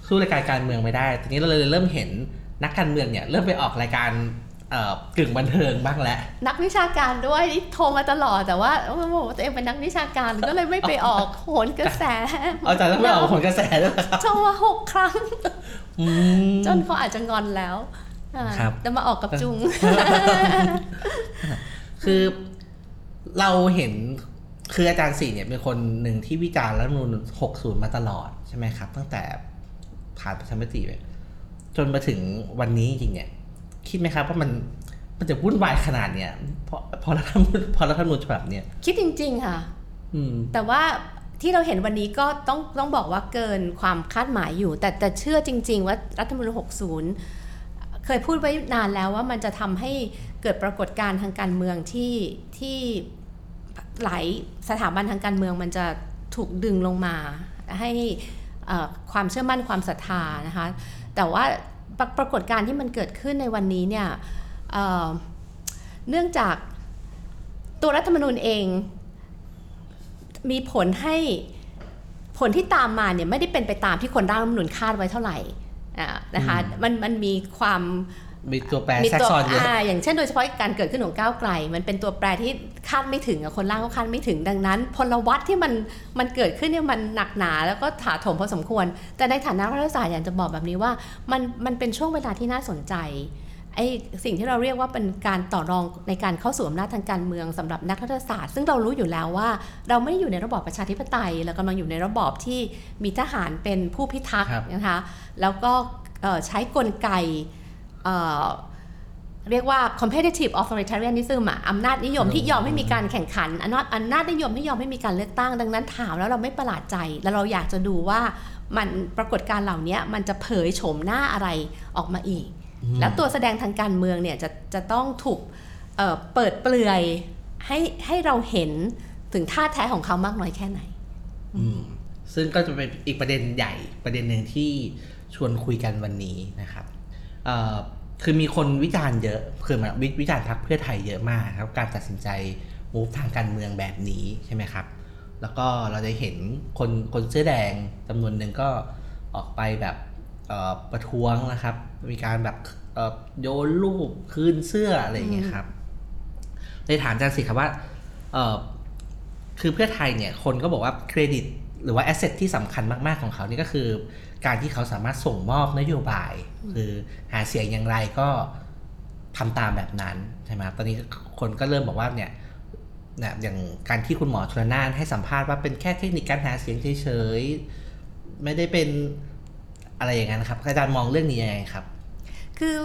Speaker 1: สู้รายการการเมืองไม่ได้ ทีนี้เราเลยเริ่มเห็นนักการเมืองเนี่ยเริ่มไปออกรายการเอ่อ กึ่งบันเทิงบ้างแล้ว
Speaker 2: นักวิชาการด้วยนี่โทรมาตลอดแต่ว่าโอ้โหตัวเองเป็นนักวิชาการก็เลยไม่ไปออกโหนกระแส
Speaker 1: เอาอาจารย์ต้องไปออกผลกระแสด้วยเหรอครับ
Speaker 2: โทรมาหกครั้ง
Speaker 1: อืม
Speaker 2: จนเขาอาจจะงอนแล้วอ่า
Speaker 1: ครับ
Speaker 2: แต่มาออกกับจุง
Speaker 1: คือเราเห็นคืออาจารย์สี่เนี่ยเป็นคนหนึ่งที่วิจารณ์รัฐธรรมนูญ60มาตลอดใช่ไหมครับ ตั้งแต่ผ่านประชามติไปจนมาถึงวันนี้จริงๆเนี่ย คิดไหมครับว่ามันมันจะวุ่นวายขนาดเนี่ยเพราะเพอรัฐธรรมนูญพอรัฐธรรมนูญฉบับเนี่ย
Speaker 2: คิดจริง ๆ ค่ะ
Speaker 1: อืม
Speaker 2: แต่ว่าที่เราเห็นวันนี้ก็ต้องต้องบอกว่าเกินความคาดหมายอยู่ แต่แต่เชื่อจริง ๆ ว่ารัฐธรรมนูญ60 เคยพูดไว้นานแล้วว่ามันจะทำให้เกิดปรากฏการณ์ทางการเมืองที่ที่หลายสถาบันทางการเมืองมันจะถูกดึงลงมาให้เอ่อความเชื่อมั่นความศรัทธานะคะ แต่ว่า ปรปรากฏการณ์ที่มันเกิดขึ้นในวันนี้เนี่ยเอ่อเนื่องจากตัวรัฐธรรมนูญเองมีผลให้ผลที่ตามมาเนี่ยไม่ได้เป็นไปตามที่คนร่างรัฐธรรมนูญคาดไว้เท่าไหร่อ่านะคะมันมันมีความ
Speaker 1: มีตัวแปร
Speaker 2: มี
Speaker 1: แทรก
Speaker 2: ตัว
Speaker 1: ซ้อนเยอะ
Speaker 2: อ่าอย่างเช่นโดยเฉพาะการเกิดขึ้นของก้าวไกล มันเป็นตัวแปรที่คาดไม่ถึงอะคนล่างก็คาดไม่ถึงดังนั้น พลวัตที่มันมันเกิดขึ้นเนี่ยมันหนักหนาแล้วก็ถาโถมพอสมควร แต่ในฐานะรัฐศาสตร์อยากจะบอกแบบนี้ว่า มันมันเป็นช่วงเวลาที่น่าสนใจไอ้สิ่งที่เราเรียกว่าเป็นการต่อรองในการเข้าสู่อำนาจทางการเมืองสำหรับนักรัฐศาสตร์ ซึ่งเรารู้อยู่แล้วว่า เราไม่ได้อยู่ในระบอบประชาธิปไตยเรากำลังอยู่ในระบอบที่มีทหารเป็นผู้พิทักษ์
Speaker 1: ครับ
Speaker 2: นะคะแล้วก็เอ่อใช้กลไก เอ่อเรียกว่า competitive authoritarianism อะอำนาจนิยมที่ยอมให้มีการแข่งขันอำนาจอำนาจนิยมที่ยอมให้มีการเลือกตั้ง ดังนั้นถามแล้วเราไม่ประหลาดใจ แล้วเราอยากจะดูว่ามันปรากฏการณ์เหล่านี้มันจะเผยโฉมหน้าอะไรออกมาอีก แล้วตัวแสดงทางการเมืองเนี่ยจะจะต้องถูกเอ่อเปิดเปลือยให้ให้เราเห็นถึงท่าแท้ของเขามากน้อยแค่ไหน
Speaker 1: อืมซึ่งก็จะเป็นอีกประเด็นใหญ่ประเด็นหนึ่งที่ชวนคุยกันวันนี้นะครับเอ่อ คือมีคนวิจารณ์เยอะคือมาวิวิจารณ์พรรคเพื่อไทยเยอะมากครับการตัดสินใจมูฟทางการเมืองแบบนี้ใช่ไหมครับ แล้วก็เราจะเห็นคนคนเสื้อแดงจำนวนหนึ่งก็ออกไปแบบประท้วงนะครับ มีการแบบโยนรูปคืนเสื้ออะไรอย่างเงี้ยครับเลยถามอาจารย์สิครับว่าคือเพื่อไทยเนี่ยคนก็บอกว่าเครดิตหรือว่าแอสเซทที่สำคัญมาก ๆ ของเขานี่ก็คือ การที่เขาสามารถส่งมอบนโยบาย คือหาเสียงอย่างไรก็ทำตามแบบนั้นใช่ไหมตอนนี้คนก็เริ่มบอกว่าเนี่ยเนี่ยอย่างการที่คุณหมอชลนานให้สัมภาษณ์ว่าเป็นแค่เทคนิคการหาเสียงเฉยๆไม่ได้เป็นอะไรอย่างนั้นครับอาจารย์มองเรื่องนี้ยังไงครับ
Speaker 2: คือ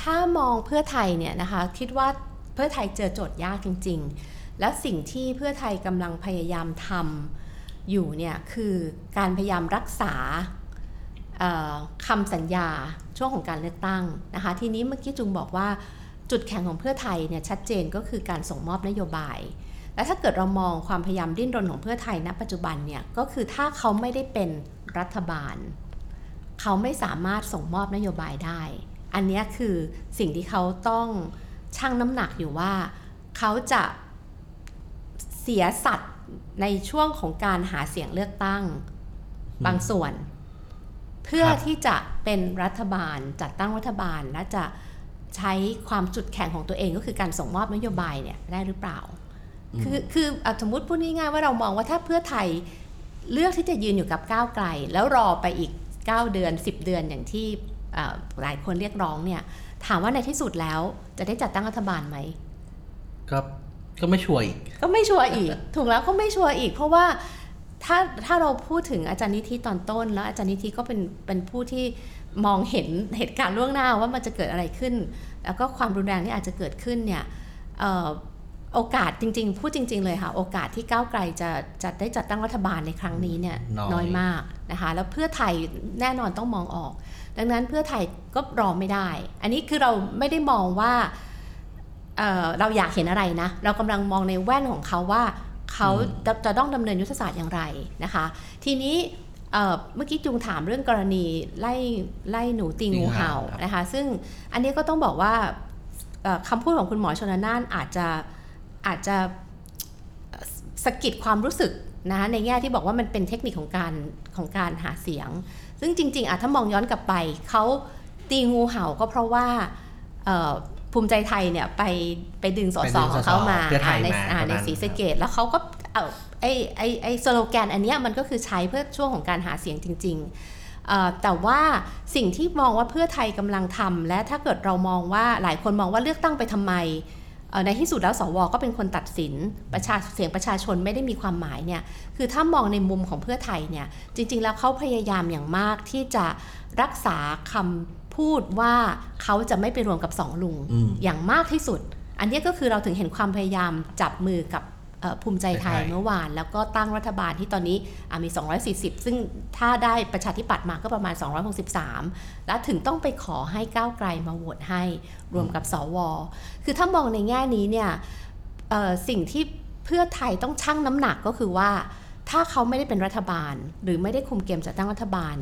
Speaker 2: ถ้ามองเพื่อไทยเนี่ยนะคะคิดว่าเพื่อไทยเจอโจทย์ยากจริง ๆ แล้วสิ่งที่เพื่อไทยกำลังพยายามทำอยู่เนี่ยคือการพยายามรักษา คำสัญญาช่วงของการเลือกตั้งนะคะทีนี้เมื่อกี้จุงบอกว่าจุดแข็งของเพื่อไทยเนี่ยชัดเจนก็คือการส่งมอบนโยบาย และถ้าเกิดเรามองความพยายามดิ้นรนของเพื่อไทยณปัจจุบันเนี่ยก็คือถ้าเขาไม่ได้เป็นรัฐบาล เขาไม่สามารถส่งมอบนโยบายได้ อันนี้คือสิ่งที่เขาต้องชั่งน้ำหนักอยู่ว่า เขาจะเสียสัตว์ในช่วงของการหาเสียงเลือกตั้งบางส่วน เพื่อ
Speaker 1: ครับ
Speaker 2: ที่จะเป็นรัฐบาลจัดตั้งรัฐบาลและจะใช้ความจุดแข็งของตัวเองก็คือการส่งมอบนโยบายเนี่ยได้หรือเปล่า คือคืออะสมมติพูดง่ายๆว่าเรามองว่าถ้าเพื่อไทยเลือกที่จะยืนอยู่กับก้าวไกล แล้วรอไปอีก 9 เดือน 10 เดือนอย่างที่อ่าหลายคนเรียกร้องเนี่ยถามว่าในที่สุดแล้วจะได้จัดตั้งรัฐบาลไหม
Speaker 1: ก็ก็ไม่ชัวร์อีก
Speaker 2: ก็ไม่ชัวร์อีก ถูกแล้วก็ไม่ชัวร์อีก เพราะว่า ถ้าถ้าเราพูดถึงอาจารย์นิธิตอนต้น แล้วอาจารย์นิธิก็เป็นเป็นผู้ที่มองเห็นเหตุการณ์ล่วงหน้าว่ามันจะเกิดอะไรขึ้น แล้วก็ความรุนแรงที่อาจจะเกิดขึ้นเนี่ยเอ่อโอกาสจริง ๆ พูดจริง ๆ เลยค่ะ โอกาสที่ก้าวไกลจะจะได้จัดตั้งรัฐบาลในครั้งนี้เนี่ย
Speaker 1: น้อย
Speaker 2: น้อยมากนะคะแล้วเพื่อไทยแน่นอนต้องมองออก ดังนั้นเพื่อไทยก็รอไม่ได้ อันนี้คือเราไม่ได้มองว่าเอ่อเราอยากเห็นอะไรนะ เรากำลังมองในแว่นของเขาว่า เขาจะจะต้องดำเนินยุทธศาสตร์อย่างไรนะคะ ทีนี้เอ่อเมื่อกี้จุงถามเรื่องกรณีไล่ไล่หนูตีงูเห่า
Speaker 1: ตีงูเห่าครับ
Speaker 2: นะคะซึ่งอันนี้ก็ต้องบอกว่าเอ่อคำพูดของคุณหมอชนน่านอาจจะอาจจะเอ่อสะกิดความรู้สึกนะคะในแง่ที่บอกว่ามันเป็นเทคนิคของการของการหาเสียง ซึ่งจริงๆอะถ้ามองย้อนกลับไปเขาตีงูเห่าก็เพราะว่าเอ่อ ภูมิใจไทยเนี่ยไปไปดึงส
Speaker 1: ไป
Speaker 2: ส
Speaker 1: ดึง
Speaker 2: ของเขามา
Speaker 1: เพื่อไทย
Speaker 2: อ่าใน
Speaker 1: มา
Speaker 2: อ่า
Speaker 1: ประ
Speaker 2: ใน
Speaker 1: มาณ
Speaker 2: ศรี
Speaker 1: นั้น
Speaker 2: สะเกดแล้วเขาก็เอาไอ้ไอ้ไอ้สโลแกนอันเนี้ยมันก็คือใช้เพื่อช่วงของการหาเสียงจริงๆเอ่อแต่ว่าสิ่งที่มองว่าเพื่อไทยกำลังทำและถ้าเกิดเรามองว่าหลายคนมองว่าเลือกตั้งไปทำไมเอ่อในที่สุดแล้วสวก็เป็นคนตัดสินประชาเสียงประชาชนไม่ได้มีความหมายเนี่ยคือถ้ามองในมุมของเพื่อไทยเนี่ยจริง ๆ แล้วเขาพยายามอย่างมากที่จะรักษาคำ พูดว่าเขาจะไม่ไปรวมกับสองลุง
Speaker 1: อืม
Speaker 2: อย่างมากที่สุด อันนี้ก็คือเราถึงเห็นความพยายามจับมือกับเอ่อภูมิใจไทย
Speaker 1: ใช่
Speaker 2: เมื่อวาน แล้วก็ตั้งรัฐบาลที่ตอนนี้อะมี 240 ซึ่งถ้าได้ประชาธิปัตย์มาก็ประมาณ 263 แล้วถึงต้องไปขอให้ก้าวไกลมาโหวตให้รวมกับสว คือถ้ามองในแง่นี้เนี่ยเอ่อสิ่งที่เพื่อไทยต้องชั่งน้ำหนักก็คือว่า ถ้าเขาไม่ได้เป็นรัฐบาล หรือไม่ได้คุมเกมจัดตั้งรัฐบาล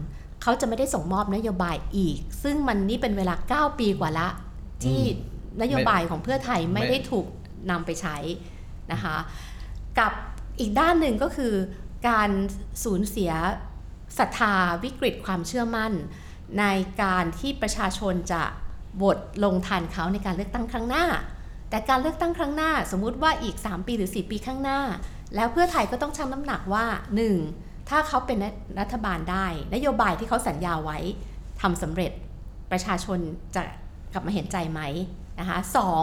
Speaker 2: เขาจะไม่ได้ส่งมอบนโยบายอีก ซึ่งมันนี่เป็นเวลา 9 ปีกว่าละ ที่นโยบายของเพื่อไทยไม่
Speaker 1: ไม่
Speaker 2: ได้ถูกนำไปใช้นะคะ กับอีกด้านหนึ่งก็คือการสูญเสียศรัทธาวิกฤตความเชื่อมั่น ในการที่ประชาชนจะโหวตลงทันเขาในการเลือกตั้งครั้งหน้า แต่การเลือกตั้งครั้งหน้า สมมุติว่าอีก 3 ปีหรือ 4 ปีข้างหน้า แล้วเพื่อไทยก็ต้องชั่งน้ำหนักว่า 1. ถ้าเขาเป็นรัฐบาลได้ นโยบายที่เขาสัญญาไว้ทำสำเร็จประชาชนจะกลับมาเห็นใจไหมนะคะสอง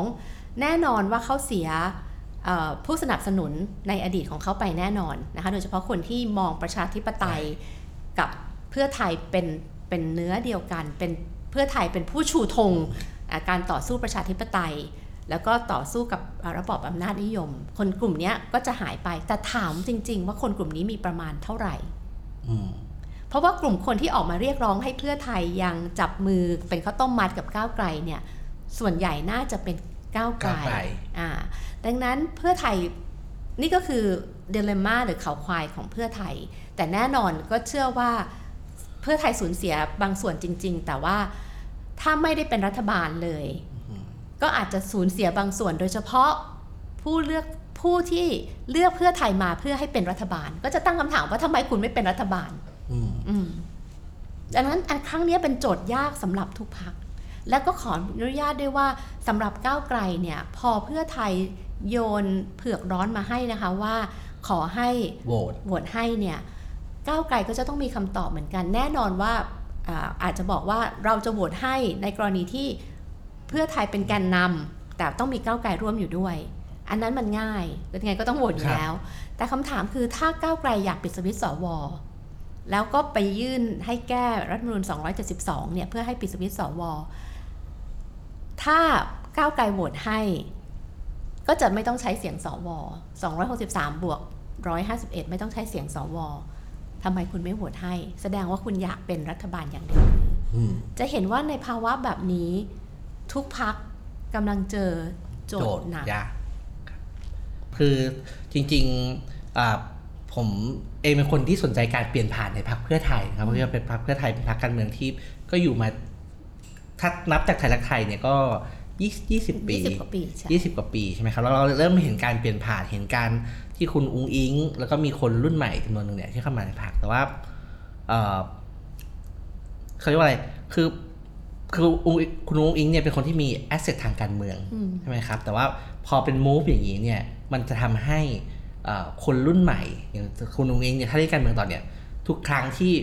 Speaker 2: แน่นอนว่าเขาเสียเอ่อผู้สนับสนุนในอดีตของเขาไปแน่นอนนะคะโดยเฉพาะคนที่มองประชาธิปไตยกับเพื่อไทยเป็นเป็นเนื้อเดียวกัน เป็นเพื่อไทยเป็นผู้ชูธงอ่าการต่อสู้ประชาธิปไตย แล้วก็ต่อสู้กับอ่าระบอบอำนาจนิยม คนกลุ่มเนี้ยก็จะหายไปแต่ถามจริง ๆ ว่าคนกลุ่มนี้มีประมาณเท่าไหร่
Speaker 1: อืม
Speaker 2: เพราะว่ากลุ่มคนที่ออกมาเรียกร้องให้เพื่อไทยยังจับมือเป็นข้าวต้มมัดกับก้าวไกลเนี่ยส่วนใหญ่น่าจะเป็นก้าวไกล
Speaker 1: ก้าวไกล
Speaker 2: อ่าดังนั้นเพื่อไทยนี่ก็คือเดลม่าหรือเขาควายของเพื่อไทย แต่แน่นอนก็เชื่อว่าเพื่อไทยสูญเสียบางส่วนจริง ๆ แต่ว่าถ้าไม่ได้เป็นรัฐบาลเลย ก็อาจจะสูญเสียบางส่วนโดยเฉพาะผู้เลือกผู้ที่เลือกเพื่อไทยมาเพื่อให้เป็นรัฐบาล ก็จะตั้งคำถามว่าทำไมคุณไม่เป็นรัฐบาล
Speaker 1: อืม
Speaker 2: อืมดังนั้นอันครั้งนี้เป็นโจทย์ยากสำหรับทุกพัก แล้วก็ขออนุญาตด้วยว่าสำหรับก้าวไกลเนี่ย พอเพื่อไทยโยนเผือกร้อนมาให้นะคะว่า ขอให้
Speaker 1: โหวต
Speaker 2: โหวตให้เนี่ยก้าวไกลก็จะต้องมีคำตอบเหมือนกัน แน่นอนว่าอาอาจจะบอกว่าเราจะโหวตให้ในกรณีที่ เพื่อไทยเป็นแกนนำแต่ต้องมีก้าวไกลร่วมอยู่ด้วย อันนั้นมันง่ายยังไงก็ต้องโหวตอยู่แล้ว แต่คำถามคือถ้าก้าวไกลอยากปิดสวิตช์สวแล้วก็ไปยื่นให้แก้รัฐธรรมนูญ272 เนี่ย เพื่อให้ปิดสวิตช์สว ถ้าก้าวไกลโหวตให้ ก็จะไม่ต้องใช้เสียงสว 263 บวก 151 ไม่ต้องใช้เสียงสวทำไมคุณไม่โหวตให้ แสดงว่าคุณอยากเป็นรัฐบาลอย่างเดียว
Speaker 1: อืม
Speaker 2: จะเห็นว่าในภาวะแบบนี้ ทุกพักกำลังเจอโจ
Speaker 1: โจ
Speaker 2: ท
Speaker 1: ท
Speaker 2: ย์
Speaker 1: ย์
Speaker 2: หนัก
Speaker 1: ยากคือจริงๆอ่าผมเองเป็นคนที่สนใจการเปลี่ยนผ่านในพรรคเพื่อไทยครับเพราะว่าเป็นพรรคเพื่อไทยเป็นพรรคการเมืองที่ก็อยู่มาถ้านับจากไทยรักไทยเนี่ยก็ยี่ยี่สิบปี
Speaker 2: 20กว่าปีใช่
Speaker 1: ยี่สิบกว่าปีใช่ไหมครับแล้วเราเริ่มเห็นการเปลี่ยนผ่านเห็นการที่คุณอุ้งอิง แล้วก็มีคนรุ่นใหม่จำนวนหนึ่งเนี่ยที่เข้ามาในพรรคแต่ว่าเอ่อเขาเรียกว่าอะไรคือ คืออุ้งคุณอุ้งอิงเนี่ยเป็นคนที่มีแอสเซททางการเมือง
Speaker 2: อืม
Speaker 1: ใช่ไหมครับ แต่ว่าพอเป็นมูฟอย่างนี้เนี่ยมันจะทำให้เอ่อคนรุ่นใหม่อย่างคุณอุ้งอิงเนี่ยถ้าเล่นการเมืองตอนเนี่ยทุกครั้งที่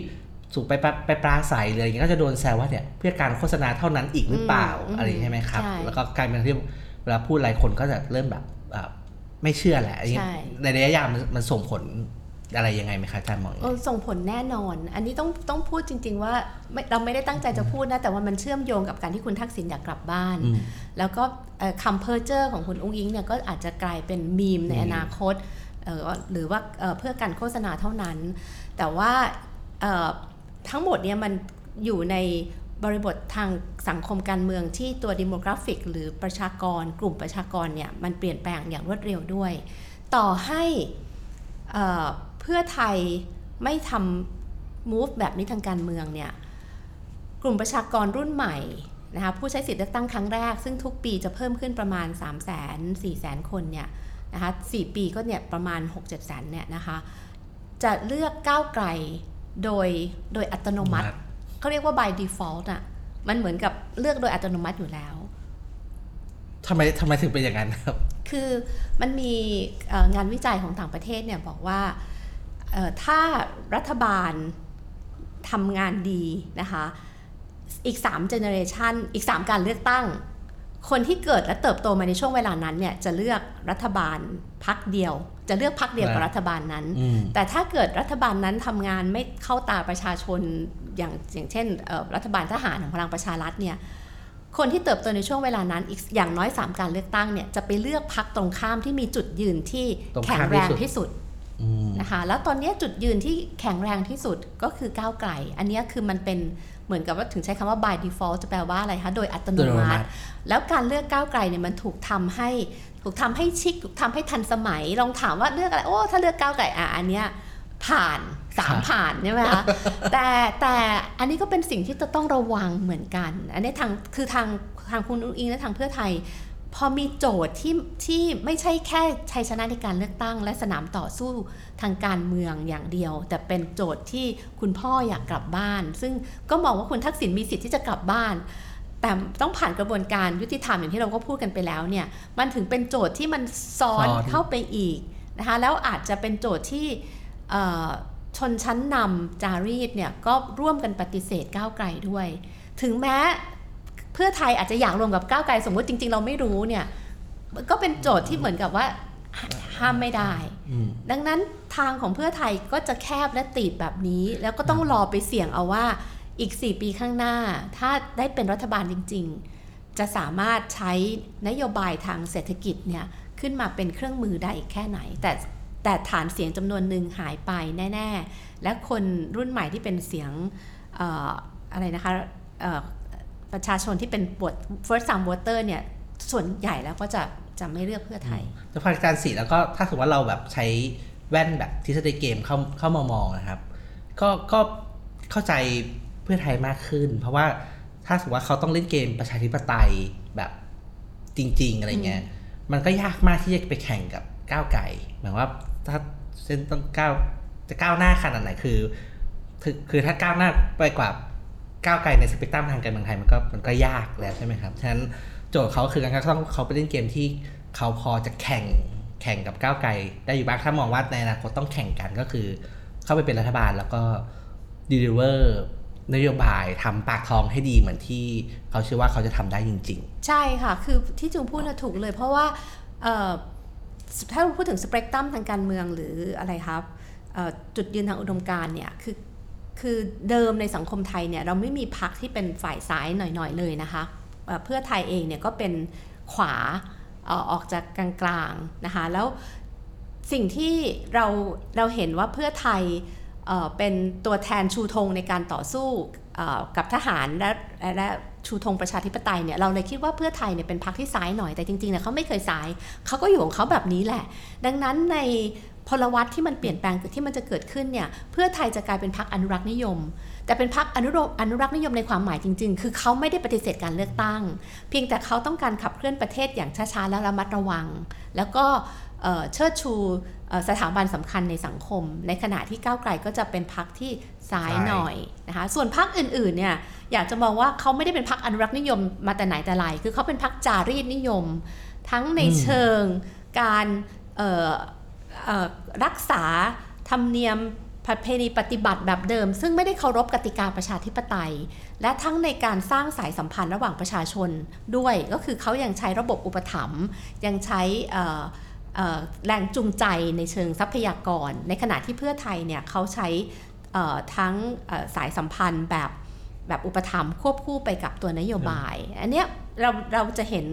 Speaker 1: สุกไปปะไปปราศัยเลยอย่างเงี้ยก็จะโดนแซวว่าเนี่ยเพื่อการโฆษณาเท่านั้นอีกหรือเปล่า
Speaker 2: อืม
Speaker 1: อะไรอย่างงี้ใช่ไหมครับ
Speaker 2: ใช่
Speaker 1: แล้วก็กลายเป็นที่เวลาพูดอะไรคนก็จะเริ่มแบบเอ่อไม่เชื่อแหละอันนี้
Speaker 2: ใช่
Speaker 1: ในระยะยาวมันมันส่งผล อะไรยังไงไหมครับอาจารย์มองยัง
Speaker 2: เอ
Speaker 1: ไง
Speaker 2: อส่งผลแน่นอน อันนี้ต้องต้องพูดจริง ๆ ว่าไม่เราไม่ได้ตั้งใจจะพูดนะ แต่ว่ามันเชื่อมโยงกับการที่คุณทักษิณอยากกลับบ้าน
Speaker 1: อืม
Speaker 2: แล้วก็เอ่อคำเพอร์เจอร์ของคุณอุ๊งอิ๊งเนี่ยก็อาจจะกลายเป็นมีมใน
Speaker 1: อืม
Speaker 2: อนาคตเอ่อหรือว่าเอ่อเพื่อการโฆษณาเท่านั้น แต่ว่าเอ่อทั้งหมดเนี่ยมันอยู่ในบริบททางสังคมการเมืองที่ตัว demographic หรือประชากร กลุ่มประชากรเนี่ยมันเปลี่ยนแปลงอย่างรวดเร็วด้วย ต่อให้เอ่อเพื่อไทยไม่ทำ move แบบนี้ทางการเมืองเนี่ยกลุ่มประชากรรุ่นใหม่นะคะผู้ใช้สิทธิ์เลือกตั้งครั้งแรก ซึ่งทุกปีจะเพิ่มขึ้นประมาณ 3 0 0 0 0 0 4 0 0 0 0 คนเนี่ยนะคะ4ปีก็เนี่ยประมาณ 6 7 0 0 0 0เนี่ยนะคะจะเลือกก้าวไกลโดยโดยอัตโนมัติเขาเรียกว่า by default อะมันเหมือนกับเลือกโดยอัตโนมัติอยู่แล้ว
Speaker 1: ทำไมทำไมถึงเป็นอย่างนั้นครับ
Speaker 2: คือมันมีเอ่องานวิจัยของต่างประเทศเนี่ยบอกว่าเอ่อ ถ้ารัฐบาลทำงานดีนะคะ อีก3 generation อีก 3 การเลือกตั้ง คนที่เกิดและเติบโตมาในช่วงเวลานั้นเนี่ยจะเลือกรัฐบาลพักเดียว จะเลือกพักเดียวกับ
Speaker 1: นะ
Speaker 2: รัฐบาลนั้น
Speaker 1: อืม
Speaker 2: แต่ถ้าเกิดรัฐบาลนั้นทำงานไม่เข้าตาประชาชนอย่างอย่างเช่นเอ่อรัฐบาลทหารของพลังประชารัฐเนี่ยคนที่เติบโตในช่วงเวลานั้นอีกอย่างน้อย 3 การเลือกตั้งเนี่ยจะไปเลือกพักตรงข้ามที่มีจุดยืนที่
Speaker 1: ตรง
Speaker 2: แข็ง
Speaker 1: ข้ามที่
Speaker 2: แรง
Speaker 1: สุด
Speaker 2: ที่สุด
Speaker 1: อืม
Speaker 2: นะคะแล้วตอนนี้จุดยืนที่แข็งแรงที่สุดก็คือก้าวไกล อันนี้คือมันเป็นเหมือนกับว่าถึงใช้คำว่า by default จะแปลว่าอะไรคะโดยอัตโน
Speaker 1: โดยอัตโนมั
Speaker 2: มั
Speaker 1: ติ
Speaker 2: ติ แล้วการเลือกก้าวไกลเนี่ยมันถูกทำให้ถูกทำให้ชิคถูกทำให้ทันสมัยลองถามว่าเลือกอะไรโอ้ถ้าเลือกก้าวไกลอะอันเนี้ยผ่านสามผ่านใช่ไหมคะแต่แต่อันนี้ก็เป็นสิ่งที่จะต้องระวังเหมือนกัน อันนี้ทางคือทางทางคุณอุ้งอิงและทางเพื่อไทย พอมีโจทย์ที่ที่ไม่ใช่แค่ชัยชนะในการเลือกตั้ง และสนามต่อสู้ทางการเมืองอย่างเดียว แต่เป็นโจทย์ที่คุณพ่ออยากกลับบ้าน ซึ่งก็มองว่าคุณทักษิณมีสิทธิ์ที่จะกลับบ้าน แต่ต้องผ่านกระบวนการยุติธรรมอย่างที่เราก็พูดกันไปแล้วเนี่ยมันถึงเป็นโจทย์ที่มันซ้อน
Speaker 1: ซ้อน
Speaker 2: เข้าไปอีกนะคะแล้วอาจจะเป็นโจทย์ที่เอ่อชนชั้นนำจารีตเนี่ยก็ร่วมกันปฏิเสธก้าวไกลด้วย ถึงแม้เพื่อไทยอาจจะอยากรวมกับก้าวไกลสมมติจริง ๆ เราไม่รู้เนี่ยมันก็เป็นโจทย์ที่เหมือนกับว่าห้ามไม่ได้
Speaker 1: อืม
Speaker 2: ดังนั้นทางของเพื่อไทยก็จะแคบและตีบแบบนี้ แล้วก็ต้องรอไปเสี่ยงเอาว่าอีก 4 ปีข้างหน้า ถ้าได้เป็นรัฐบาลจริง ๆ จะสามารถใช้นโยบายทางเศรษฐกิจเนี่ยขึ้นมาเป็นเครื่องมือได้อีกแค่ไหน แต่แต่ฐานเสียงจำนวนหนึ่งหายไปแน่ ๆ และคนรุ่นใหม่ที่เป็นเสียงเอ่ออะไรนะคะเอ่อ ประชาชนที่เป็นบท first time voter เนี่ยส่วนใหญ่แล้วก็จะจะไม่เลือกเพื่อไทย
Speaker 1: แต่พออาจารย์สีแล้วก็ถ้าสมมติว่าเราแบบใช้แว่นแบบทฤษฎีเกมเข้าเข้ามามองนะครับ ก็ก็เข้าใจเพื่อไทยมากขึ้น เพราะว่าถ้าสมมติว่าเขาต้องเล่นเกมประชาธิปไตยแบบจริง ๆ อะไรเงี้ยมันก็ยากมากที่จะไปแข่งกับก้าวไก่หมายว่าถ้าเส้นต้องก้าวจะก้าวหน้าขนาดไหนคือคือคือถ้าก้าวหน้าไปกว่า ก้าวไกลในสเปกตรัมทางการเมืองไทยมันก็มันก็ยากแล้วใช่ไหมครับ ฉะนั้นโจทย์เขาคือการต้องเขาไปเล่นเกมที่เขาพอจะแข่งแข่งกับก้าวไกลได้อยู่บ้างถ้ามองว่าในอนาคตต้องแข่งกันก็คือ เข้าไปเป็นรัฐบาลแล้วก็ดีลิเวอร์นโยบายทำปากท้องให้ดีเหมือนที่เขาเชื่อว่าเขาจะทำได้จริง ๆ
Speaker 2: ใช่ค่ะ คือที่จุงพูดนะถูกเลย เพราะว่าถ้าพูดถึงสเปกตรัมทางการเมืองหรืออะไรครับจุดยืนทางอุดมการเนี่ยคือ คือเดิมในสังคมไทยเนี่ยเราไม่มีพักที่เป็นฝ่ายซ้ายหน่อยๆเลยนะคะเพื่อไทยเองเนี่ยก็เป็นขวาออกจากกลางๆนะคะแล้วสิ่งที่เราเราเห็นว่าเพื่อไทยเป็นตัวแทนชูธงในการต่อสู้กับทหารและและชูธงประชาธิปไตยเนี่ยเราเลยคิดว่าเพื่อไทยเนี่ยเป็นพรรคที่ซ้ายหน่อยแต่จริงๆเนี่ยเขาไม่เคยซ้ายเขาก็อยู่ของเขาแบบนี้แหละ ดังนั้นใน พลวัตที่มันเปลี่ยนแปลงที่มันจะเกิดขึ้นเนี่ยเพื่อไทยจะกลายเป็นพรรคอนุรักษ์นิยม แต่เป็นพรรคอนุรอนุรักษ์นิยมในความหมายจริง ๆ คือเขาไม่ได้ปฏิเสธการเลือกตั้ง เพียงแต่เขาต้องการขับเคลื่อนประเทศอย่างช้าๆและระมัดระวัง แล้วก็เชิดชูสถาบันสำคัญในสังคม ในขณะที่ก้าวไกลก็จะเป็นพรรคที่ซ้ายหน่อยนะคะส่วนพรรคอื่นๆเนี่ยอยากจะมองว่าเขาไม่ได้เป็นพรรคอนุรักษ์นิยมมาแต่ไหนแต่ไร คือเขาเป็นพรรคจารีตนิยม ทั้งในเชิงการ รักษาธรรมเนียมประเพณีปฏิบัติแบบเดิม ซึ่งไม่ได้เคารพกติกาประชาธิปไตย และทั้งในการสร้างสายสัมพันธ์ระหว่างประชาชนด้วย ก็คือเขายังใช้ระบบอุปถัมภ์ยังใช้แรงจูงใจในเชิงทรัพยากร ในขณะที่เพื่อไทยเนี่ยเขาใช้ทั้งสายสัมพันธ์แบบแบบอุปถัมภ์ควบคู่ไปกับตัวนโยบาย อันเนี้ยเราเราจะเห็น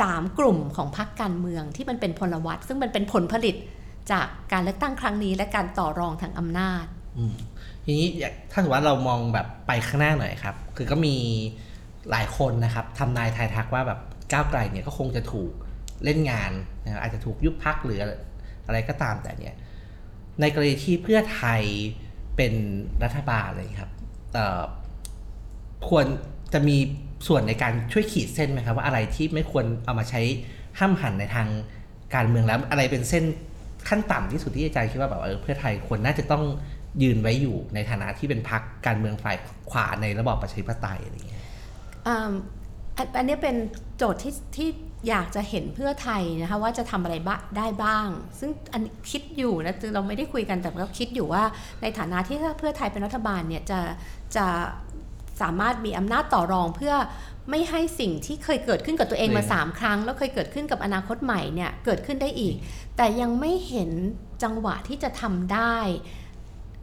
Speaker 2: สามกลุ่มของพรรคการเมืองที่มันเป็นพลวัตซึ่งมันเป็นผลผลิตจากการเลือกตั้งครั้งนี้ และการต่อรองทางอำนาจ
Speaker 1: อืมทีนี้ถ้าสมมติว่าเรามองแบบไปข้างหน้าหน่อยครับ คือก็มีหลายคนนะครับทำนายทายทักว่าแบบก้าวไกลเนี่ยก็คงจะถูกเล่นงานนะครับอาจจะถูกยุบพักหรืออะไรก็ตามแต่เนี่ย ในกรณีที่เพื่อไทยเป็นรัฐบาลเลยครับควรจะมี ส่วนในการช่วยขีดเส้นไหมครับว่าอะไรที่ไม่ควรเอามาใช้ห้ามหันในทางการเมืองแล้วอะไรเป็นเส้นขั้นต่ำที่สุดที่อาจารย์คิดว่าแบบเออเพื่อไทยควรน่าจะต้องยืนไว้อยู่ในฐานะที่เป็นพรรคการเมืองฝ่ายขวาในระบอบประชาธิปไตยอะไรอย่างเงี้ย
Speaker 2: อันนี้เป็นโจทย์ที่ที่อยากจะเห็นเพื่อไทยนะคะว่าจะทำอะไรบ้าได้บ้าง ซึ่งอันคิดอยู่นะคือเราไม่ได้คุยกันแต่ก็คิดอยู่ว่าในฐานะที่ถ้าเพื่อไทยเป็นรัฐบาลเนี่ยจะจะ สามารถมีอำนาจต่อรองเพื่อไม่ให้สิ่งที่เคยเกิดขึ้นกับตัวเองมา
Speaker 1: เลย
Speaker 2: สามครั้ง แล้วเคยเกิดขึ้นกับอนาคตใหม่เนี่ยเกิดขึ้นได้อีก แต่ยังไม่เห็นจังหวะที่จะทำได้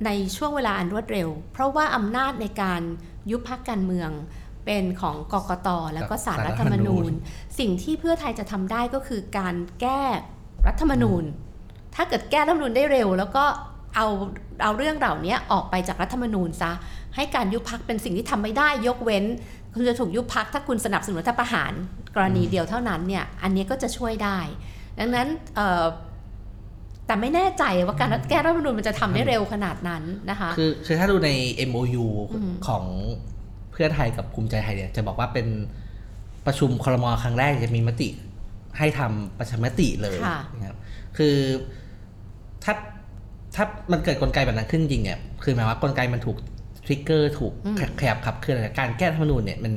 Speaker 2: ในช่วงเวลาอันรวดเร็ว เพราะว่าอำนาจในการยุบพักการเมืองเป็นของกกตแล้วก็สารรัฐธรรมนูญ สิ่งที่เพื่อไทยจะทำได้ก็คือการแก้รัฐธรรมนูญ ถ้าเกิดแก้รัฐธรรมนูญได้เร็ว แล้วก็เอาเอาเรื่องเหล่านี้ออกไปจากรัฐธรรมนูญซะ ให้การยุบพักเป็นสิ่งที่ทำไม่ได้ยกเว้น คุณจะถูกยุบพักถ้าคุณสนับสนุนรัฐประหารกรณีเดียวเท่านั้นเนี่ยอันนี้ก็จะช่วยได้ ดังนั้นเอ่อแต่ไม่แน่ใจว่าการแก้รัฐธรรมนูญมันจะทำได้เร็วขนาดนั้นนะคะ
Speaker 1: คือคือถ้าดูใน MOU
Speaker 2: อืม
Speaker 1: ของเพื่อไทยกับภูมิใจไทยเนี่ยจะบอกว่าเป็นประชุมครมครั้งแรกจะมีมติให้ทำประชามติเลย
Speaker 2: ค่ะ
Speaker 1: นะครับคือถ้าถ้ามันเกิดกลไกแบบนั้นขึ้นจริงเนี่ยคือหมายว่ากลไกมันถูก ทริกเกอร์ถูกขยับขับเคลื่อนการแก้รัฐธรรมนูญเนี่ยมัน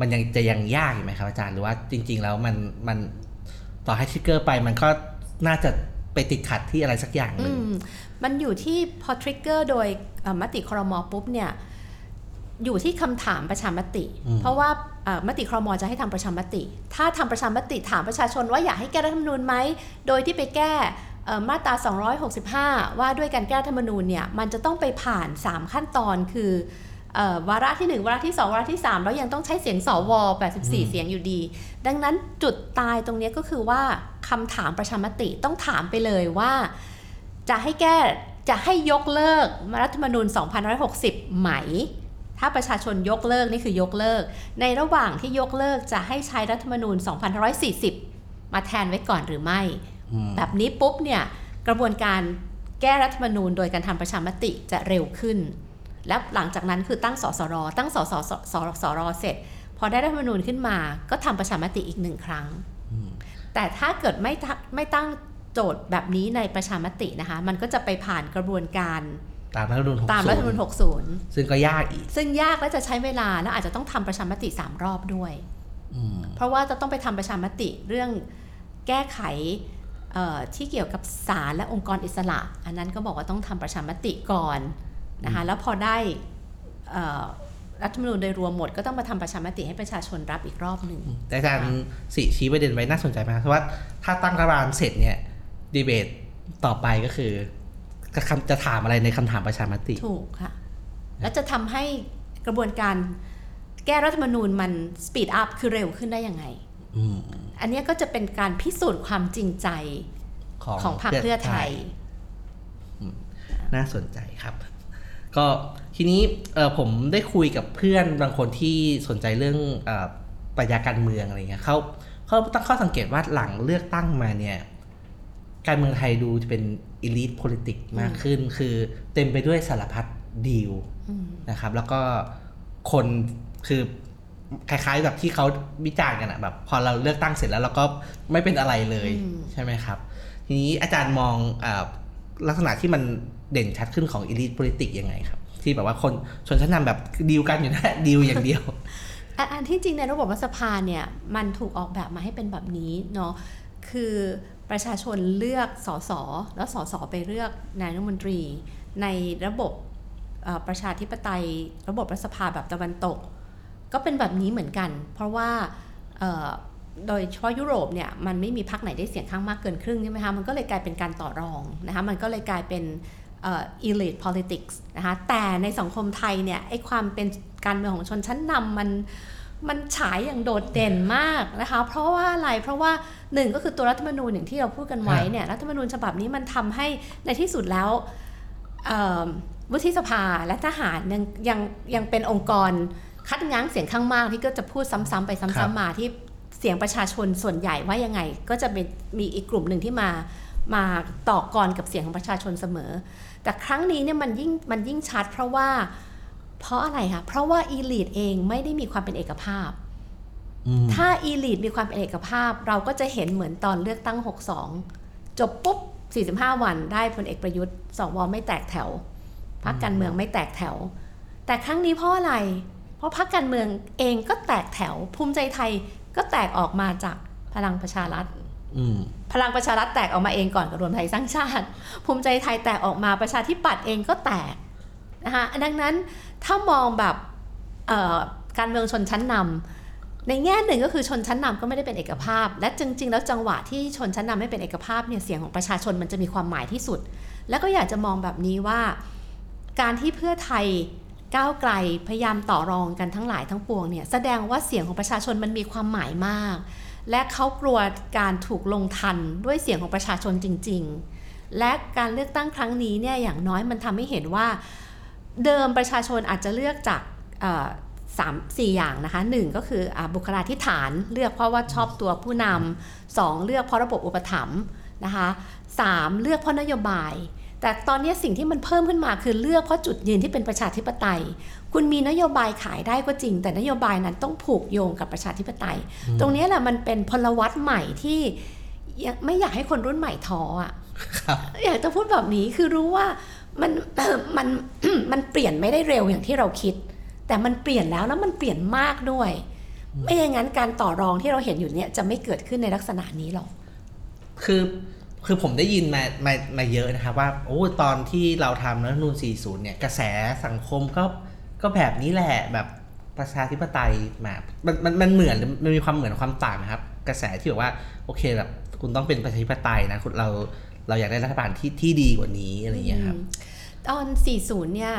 Speaker 1: มันยังจะยังยากอยู่ไหมครับอาจารย์หรือว่าจริง ๆ แล้วมันมันต่อให้ทริกเกอร์ไปมันก็น่าจะไปติดขัดที่อะไรสักอย่างหนึ่ง
Speaker 2: อืมมันอยู่ที่พอทริกเกอร์โดยเอ่อมติครมปุ๊บเนี่ยอยู่ที่คำถามประชามติ
Speaker 1: อืม
Speaker 2: เพราะว่าเอ่อมติครมจะให้ทำประชามติ ถ้าทำประชามติถามประชาชนว่าอยากให้แก้รัฐธรรมนูญไหม โดยที่ไปแก้เอ่อ มาตรา 265 ว่าด้วยการแก้รัฐธรรมนูญเนี่ยมันจะต้องไปผ่าน 3 ขั้นตอนคือเอ่อวาระที่ 1 วาระที่ 2 วาระที่ 3 แล้วยังต้องใช้เสียงสว84 เสียงอยู่ดี ดังนั้นจุดตายตรงเนี้ยก็คือว่าคำถามประชามติต้องถามไปเลยว่า จะให้แก้จะให้ยกเลิกรัฐธรรมนูญ2560 ไหม ถ้าประชาชนยกเลิกนี่คือยกเลิก ในระหว่างที่ยกเลิกจะให้ใช้รัฐธรรมนูญ2540 มาแทนไว้ก่อนหรือไม่
Speaker 1: อืม
Speaker 2: แบบนี้ปุ๊บเนี่ยกระบวนการแก้รัฐธรรมนูญโดยการทำประชามติจะเร็วขึ้น และหลังจากนั้นคือตั้งสสร ตั้งสสสสสรเสร็จ พอได้รัฐธรรมนูญขึ้นมา ก็ทำประชามติอีกหนึ่งครั้ง แต่ถ้าเกิดไม่ไม่ตั้งโจทย์แบบนี้ในประชามตินะคะ มันก็จะไปผ่านกระบวนการ
Speaker 1: ตามรัฐธรรมนูญ
Speaker 2: ตามรัฐธรรมนูญ
Speaker 1: 60 ซึ่งก็ยากอีก
Speaker 2: ซึ่งยากและจะใช้เวลาและอาจจะต้องทำประชามติ 3 รอบด้วย เพราะว่าจะต้องไปทำประชามติเรื่องแก้ไข ที่เกี่ยวกับศาลและองค์กรอิสระ อันนั้นก็บอกว่าต้องทำประชามติก่อนนะคะแล้วพอได้เอ่อรัฐธรรมนูญโดยรวมหมดก็ต้องมาทำประชามติให้ประชาชนรับอีกรอบหนึ่ง
Speaker 1: แต่อาจารย์สิชี้ประเด็นไว้น่าสนใจมากเพราะว่าถ้าตั้งรัฐบาลเสร็จเนี่ยดีเบตต่อไปก็คือจะคำจะถามอะไรในคำถามประชามติ
Speaker 2: ถูกค่ะ แล้วจะทำให้กระบวนการแก้รัฐธรรมนูญมันสปีดอัพคือเร็วขึ้นได้ยังไง
Speaker 1: อืม
Speaker 2: อันเนี้ยก็จะเป็นการพิสูจน์ความจริงใจ
Speaker 1: ของ
Speaker 2: ของพรรคเพื่อไทย
Speaker 1: น่าสนใจครับ ก็ทีนี้เออผมได้คุยกับเพื่อนบางคนที่สนใจเรื่องเออปรัชญาการเมืองอะไรเงี้ยเขาเขาตั้งข้อสังเกตว่าหลังเลือกตั้งมาเนี่ย การเมืองไทยดูจะเป็น elite politics มากขึ้น คือเต็มไปด้วยสารพัดดีล
Speaker 2: อืม
Speaker 1: นะครับ แล้วก็คนคือ คล้ายๆแบบที่เขาวิจารณ์กันอะแบบ พอเราเลือกตั้งเสร็จแล้วเราก็ไม่เป็นอะไรเลย
Speaker 2: อืม
Speaker 1: ใช่ไหมครับ ทีนี้อาจารย์มองอาลักษณะที่มันเด่นชัดขึ้นของ elite politics ยังไงครับ ที่แบบว่าคนชนชั้นนำแบบดีลกันอยู่นะดีลอย่างเดียว
Speaker 2: อันอันที่จริงในระบบรัฐสภาเนี่ยมันถูกออกแบบมาให้เป็นแบบนี้เนาะคือประชาชนเลือกสสแล้วสสไปเลือกนายกรัฐมนตรี ในระบบเอ่อประชาธิปไตย ระบบรัฐสภาแบบตะวันตก ก็เป็นแบบนี้เหมือนกัน เพราะว่าเอ่อโดยเฉพาะยุโรปเนี่ยมันไม่มีพรรคไหนได้เสียงข้างมากเกินครึ่งใช่ไหมคะมันก็เลยกลายเป็นการต่อรองนะคะมันก็เลยกลายเป็นเอ่อ elite politics นะคะแต่ในสังคมไทยเนี่ยไอ้ความเป็นการเมืองของชนชั้นนำมันมันฉายอย่างโดดเด่นมากนะคะเพราะว่าอะไรเพราะว่าหนึ่งก็คือตัวรัฐธรรมนูญอย่างที่เราพูดกันไว้เนี่ยรัฐธรรมนูญฉบับนี้มันทำให้ในที่สุดแล้วเอ่อวุฒิสภาและทหารยังยังยังเป็นองค์กร คัดง้างเสียงข้างมากที่ก็จะพูดซ้ำๆไป
Speaker 1: ครั
Speaker 2: ซ้ำ
Speaker 1: บ
Speaker 2: ๆมาที่เสียงประชาชนส่วนใหญ่ว่ายังไง ก็จะเป็นมีอีกกลุ่มหนึ่งที่มามาต่อกรกับเสียงของประชาชนเสมอ แต่ครั้งนี้เนี่ยมันยิ่งมันยิ่งชัดเพราะว่า เพราะอะไรคะเพราะว่าอีลิทเองไม่ได้มีความเป็นเอกภาพ
Speaker 1: อืม
Speaker 2: ถ้าอีลีดมีความเป็นเอกภาพ เราก็จะเห็นเหมือนตอนเลือกตั้ง 62 จบปุ๊บ 45 วันได้พลเอกประยุทธ์สวไม่แตกแถวพรรคการเมืองไม่แตกแถว แต่ครั้งนี้เพราะอะไรเพ ราะพรรคการเมืองเองก็แตกแถวภูมิใจไทยก็แตกออกมาจากพลังประชารัฐ
Speaker 1: อืม
Speaker 2: พลังประชารัฐแตกออกมาเองก่อนกับรวมไทยสร้างชาติ ภูมิใจไทยแตกออกมาประชาธิปัตย์เองก็แตกนะคะดังนั้นถ้ามองแบบเอ่อการเมืองชนชั้นนำในแง่หนึ่งก็คือชนชั้นนำก็ไม่ได้เป็นเอกภาพ และจริง ๆ แล้วจังหวะที่ชนชั้นนำไม่เป็นเอกภาพเนี่ยเสียงของประชาชนมันจะมีความหมายที่สุด แล้วก็อยากจะมองแบบนี้ว่า การที่เพื่อไทย ก้าวไกลพยายามต่อรองกันทั้งหลายทั้งปวงเนี่ยแสดงว่าเสียงของประชาชนมันมีความหมายมาก และเขากลัวการถูกลงทันด้วยเสียงของประชาชนจริง ๆ และการเลือกตั้งครั้งนี้เนี่ยอย่างน้อยมันทำให้เห็นว่า เดิมประชาชนอาจจะเลือกจากสามสี่อย่างนะคะหนึ่งก็คืออบุคลาธิฐานเลือกเพราะว่าชอบตัวผู้นำสองเลือกเพราะระบบอุปถัมภ์นะคะสามเลือกเพราะนโยบาย แต่ตอนนี้สิ่งที่มันเพิ่มขึ้นมาคือเลือกเพราะจุดยืนที่เป็นประชาธิปไตย คุณมีนโยบายขายได้ก็จริง แต่นโยบายนั้นต้องผูกโยงกับประชาธิปไตย ตรงนี้แหละมันเป็นพลวัตใหม่ที่ยังไม่อยากให้คนรุ่นใหม่ท้ออะ
Speaker 1: ครับ
Speaker 2: อยากจะพูดแบบนี้คือรู้ว่ามันมันมันเปลี่ยนไม่ได้เร็วอย่างที่เราคิด แต่มันเปลี่ยนแล้วแล้วมันเปลี่ยนมากด้วย ไม่อย่างนั้นการต่อรองที่เราเห็นอยู่เนี่ยจะไม่เกิดขึ้นในลักษณะนี้หรอก
Speaker 1: คือ คือผมได้ยินมามามาเยอะนะครับว่าโอ้ตอนที่เราทำรัฐธรรมนูน40 เนี่ย กระแสสังคมก็ก็แบบนี้แหละแบบประชาธิปไตยมามันมันมันเหมือนมันมีความเหมือนความต่างนะครับ กระแสที่แบบว่าโอเคแบบคุณต้องเป็นประชาธิปไตยนะคุณเราเราอยากได้รัฐบาลที่ที่ดีกว่านี้อะไรอย่างเงี้ยครับ
Speaker 2: ตอน 40 เนี่ย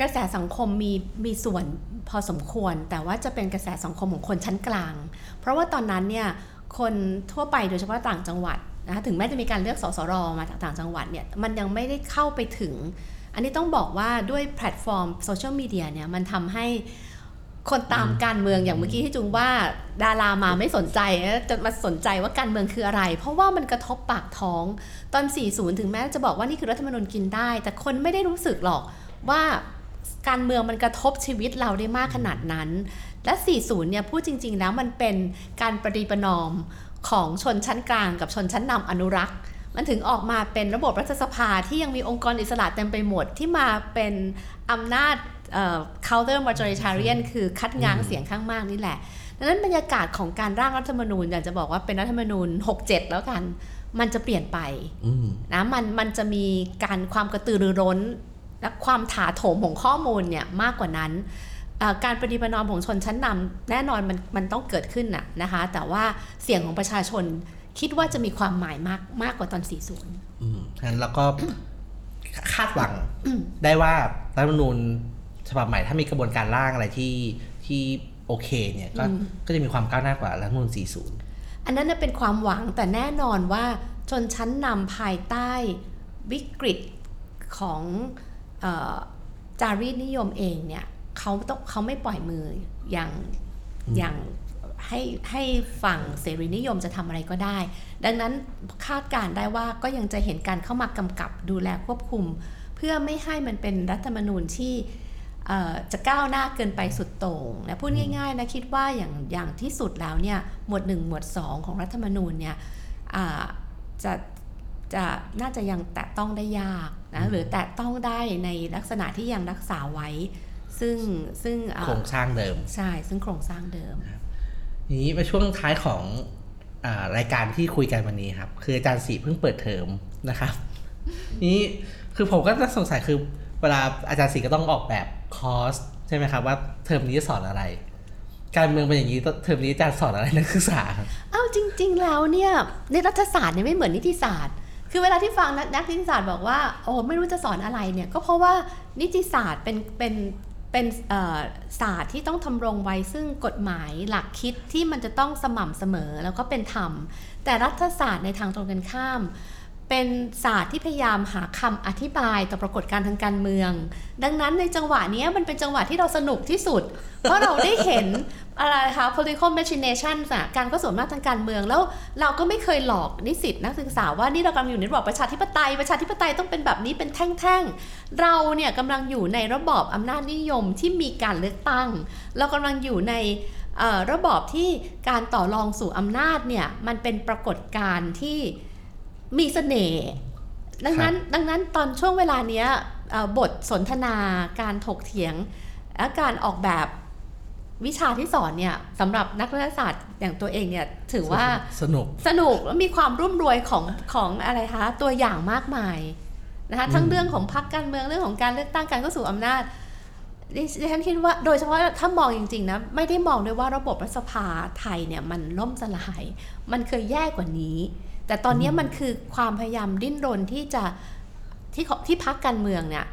Speaker 2: กระแสสังคมมีมีส่วนพอสมควร แต่ว่าจะเป็นกระแสสังคมของคนชั้นกลาง เพราะว่าตอนนั้นเนี่ย คนทั่วไปโดยเฉพาะต่างจังหวัดนะคะถึงแม้จะมีการเลือกสสรมาจากต่างจังหวัดเนี่ยมันยังไม่ได้เข้าไปถึง อันนี้ต้องบอกว่าด้วยแพลตฟอร์มโซเชียลมีเดียเนี่ยมันทำให้คนตามการเมืองอย่างเมื่อกี้ที่จุงว่าดารามาไม่สนใจจะมาสนใจว่าการเมืองคืออะไร เพราะว่ามันกระทบปากท้องตอน 40 ถึงแม้จะบอกว่านี่คือรัฐธรรมนูญกินได้ แต่คนไม่ได้รู้สึกหรอกว่าการเมืองมันกระทบชีวิตเราได้มากขนาดนั้น และ 40 เนี่ยพูดจริงๆแล้วมันเป็นการประดีประนอมของชนชั้นกลางกับชนชั้นนำอนุรักษ์มันถึงออกมาเป็นระบบรัฐสภาที่ยังมีองค์กรอิสระเต็มไปหมดที่มาเป็นอำนาจเอ่อ counter majoritarian คือคัดง้างเสียงข้างมากนี่แหละดังนั้นบรรยากาศของการร่างรัฐธรรมนูญอยากจะบอกว่าเป็นรัฐธรรมนูญ 67 แล้วกัน มันจะเปลี่ยนไป
Speaker 1: อืม
Speaker 2: นะมันมันจะมีการความกระตือรือร้น และความถาโถมของข้อมูลเนี่ยมากกว่านั้นเอ่อ การปฏิบัตินอมของชนชั้นนำแน่นอนมันมันต้องเกิดขึ้นน่ะนะคะ แต่ว่าเสียงของประชาชนคิดว่าจะมีความหมายมากมากกว่าตอน 40
Speaker 1: อืมงั้นเราก็คาดหวังได้ว่ารัฐธรรมนูญฉบับใหม่ถ้ามีกระบวนการร่างอะไรที่ที่โอเคเนี่ยก็ก็จะมีความก้าวหน้ากว่ารัฐธรรมนูญ40
Speaker 2: อันนั้นนะเป็นความหวังแต่แน่นอนว่าชนชั้นนำภายใต้วิกฤตของเออจารีตนิยมเองเนี่ย เขาต้องเขาไม่ปล่อยมืออย่างอย่างให้ให้ฝั่งเสรีนิยมจะทำอะไรก็ได้ ดังนั้นคาดการณ์ได้ว่าก็ยังจะเห็นการเข้ามากำกับดูแลควบคุม เพื่อไม่ให้มันเป็นรัฐธรรมนูญที่เอ่อจะก้าวหน้าเกินไปสุดโต่งนะพูดง่ายๆนะคิดว่าอย่างอย่างที่สุดแล้วเนี่ยหมวด 1 หมวด 2 ของรัฐธรรมนูญเนี่ยอ่าจะจะน่าจะยังแตะต้องได้ยากนะหรือแตะต้องได้ในลักษณะที่ยังรักษาไว้ ซึ่งซึ่งอ่า
Speaker 1: โครงสร้างเดิม
Speaker 2: ใช่ ซึ่งโครงสร้างเดิม
Speaker 1: ทีนี้มาช่วงท้ายของอารายการที่คุยกันวันนี้ครับ คืออาจารย์สีเพิ่งเปิดเทอมนะครับ นี้คือผมก็จะสงสัยคือเวลาอาจารย์สีก็ต้องออกแบบคอร์สใช่ไหมครับว่าเทอมนี้จะสอนอะไร การเมืองเป็นอย่างนี้เทอมนี้อาจารย์สอนอะไรนักศึกษาครับ
Speaker 2: อ้าวจริง ๆ แล้วเนี่ยในรัฐศาสตร์เนี่ยไม่เหมือนนิติศาสตร์คือเวลาที่ฟังนักนักนิติศาสตร์บอกว่าโอ้ไม่รู้จะสอนอะไรเนี่ยก็เพราะว่านิติศาสตร์เป็นเป็น เป็นศาสตร์ที่ต้องทำรงไว้ซึ่งกฎหมายหลักคิดที่มันจะต้องสม่ำเสมอแล้วก็เป็นธรรม แต่รัฐศาสตร์ในทางตรงกันข้าม เป็นศาสตร์ที่พยายามหาคำอธิบายต่อปรากฏการณ์ทางการเมือง ดังนั้นในจังหวะนี้มันเป็นจังหวะที่เราสนุกที่สุด เพราะเราได้เห็นอะไรคะ political machination อะการก็สวน้าจทางการเมืองแล้วเราก็ไม่เคยหลอกนิสิตนักศึกษาว่านี่เรากำลังอยู่ในระบอบประชาธิปไตย ประชาธิปไตยต้องเป็นแบบนี้เป็นแท่งๆ เราเนี่ยกำลังอยู่ในระบอบอำนาจนิยมที่มีการเลือกตั้ง เรากำลังอยู่ในระบอบที่การต่อรองสู่อำนาจเนี่ยมันเป็นปรากฏการณ์ที่ มีเสน่ห์ดังนั้นดังนั้นตอนช่วงเวลาเนี้ยเอ่อบทสนทนาการถกเถียงและการออกแบบวิชาที่สอนเนี่ยสำหรับนักรัฐศาสตร์อย่างตัวเองเนี่ยถือว่า
Speaker 1: สนุก
Speaker 2: สนุกและมีความรุ่มรวยของของอะไรคะตัวอย่างมากมายนะคะทั้งเรื่องของพรรคการเมืองเรื่องของการเลือกตั้งการเข้าสู่อำนาจดิดิฉันคิดว่าโดยเฉพาะถ้ามองจริงๆนะไม่ได้มองด้วยว่าระบบรัฐสภาไทยเนี่ยมันล่มสลาย มันเคยแย่กว่านี้ แต่ตอนนี้มันคือความพยายามดิ้นรนที่จะที่เขาที่พักการเมืองเนี่ย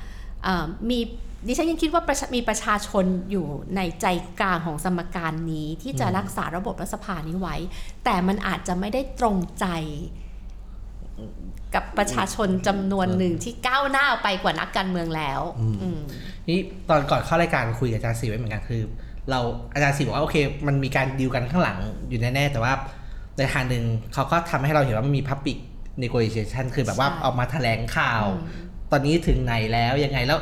Speaker 2: เอ่อมีดิฉันยังคิดว่าประชามีประชาชนอยู่ในใจกลางของสมการนี้ที่จะรักษาระบบรัฐสภานี้ไว้ แต่มันอาจจะไม่ได้ตรงใจกับประชาชนจำนวนหนึ่งที่ก้าวหน้าไปกว่านักการเมืองแล้วอืม
Speaker 1: นี่ตอนก่อนเข้ารายการคุยกับอาจารย์สีไว้เหมือนกันคือ เราอาจารย์สีบอกว่าโอเค มันมีการดีลกันข้างหลังอยู่แน่ๆแต่ว่า ในทางหนึ่งเขาก็ทำให้เราเห็นว่ามันมีพับปิก negotiation คือแบบว่า
Speaker 2: ใช่
Speaker 1: ออกมาแถลงข่าว
Speaker 2: อืม
Speaker 1: ตอนนี้ถึงไหนแล้วยังไงแล้ว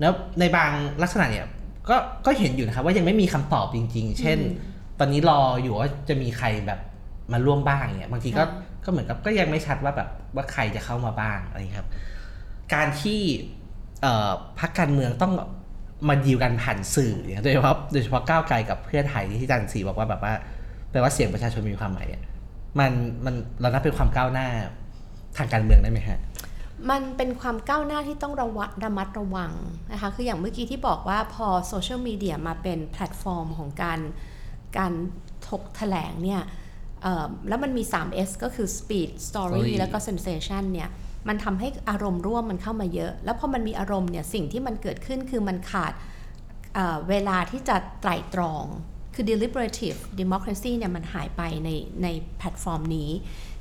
Speaker 1: แล้วในบางลักษณะเนี่ยก็ก็เห็นอยู่นะครับว่ายังไม่มีคำตอบจริง ๆ เช่น ตอนนี้รออยู่ว่าจะมีใครแบบมาร่วมบ้างเนี่ยบางทีก็
Speaker 2: ค่ะ
Speaker 1: ก็เหมือนกับก็ยังไม่ชัดว่าแบบว่าใครจะเข้ามาบ้างอะไรอย่างเงี้ยครับ การที่เอ่อพรรคการเมืองต้องมาดีลกันผ่านสื่อเนี่ยโดยเฉพาะโดยเฉพาะก้าวไกลกับเพื่อไทยที่อาจันสีบอกว่าแบบว่าแปลว่าเสียงประชาชนมีความหมายเนี่ย มันมันเรานับเป็นความก้าวหน้าทางการเมืองได้ไหมฮะ
Speaker 2: มันเป็นความก้าวหน้าที่ต้องระวัดระมัดระวังนะคะคืออย่างเมื่อกี้ที่บอกว่าพอโซเชียลมีเดียมาเป็นแพลตฟอร์มของการการถกแถลงเนี่ยเอ่อแล้วมันมี 3S ก็คือ speed story
Speaker 1: Story
Speaker 2: แล้วก็ sensation เนี่ยมันทำให้อารมณ์ร่วมมันเข้ามาเยอะ แล้วพอมันมีอารมณ์เนี่ยสิ่งที่มันเกิดขึ้นคือมันขาดเอ่อเวลาที่จะไตร่ตรอง คือ deliberative democracy เนี่ยมันหายไปในในแพลตฟอร์มนี้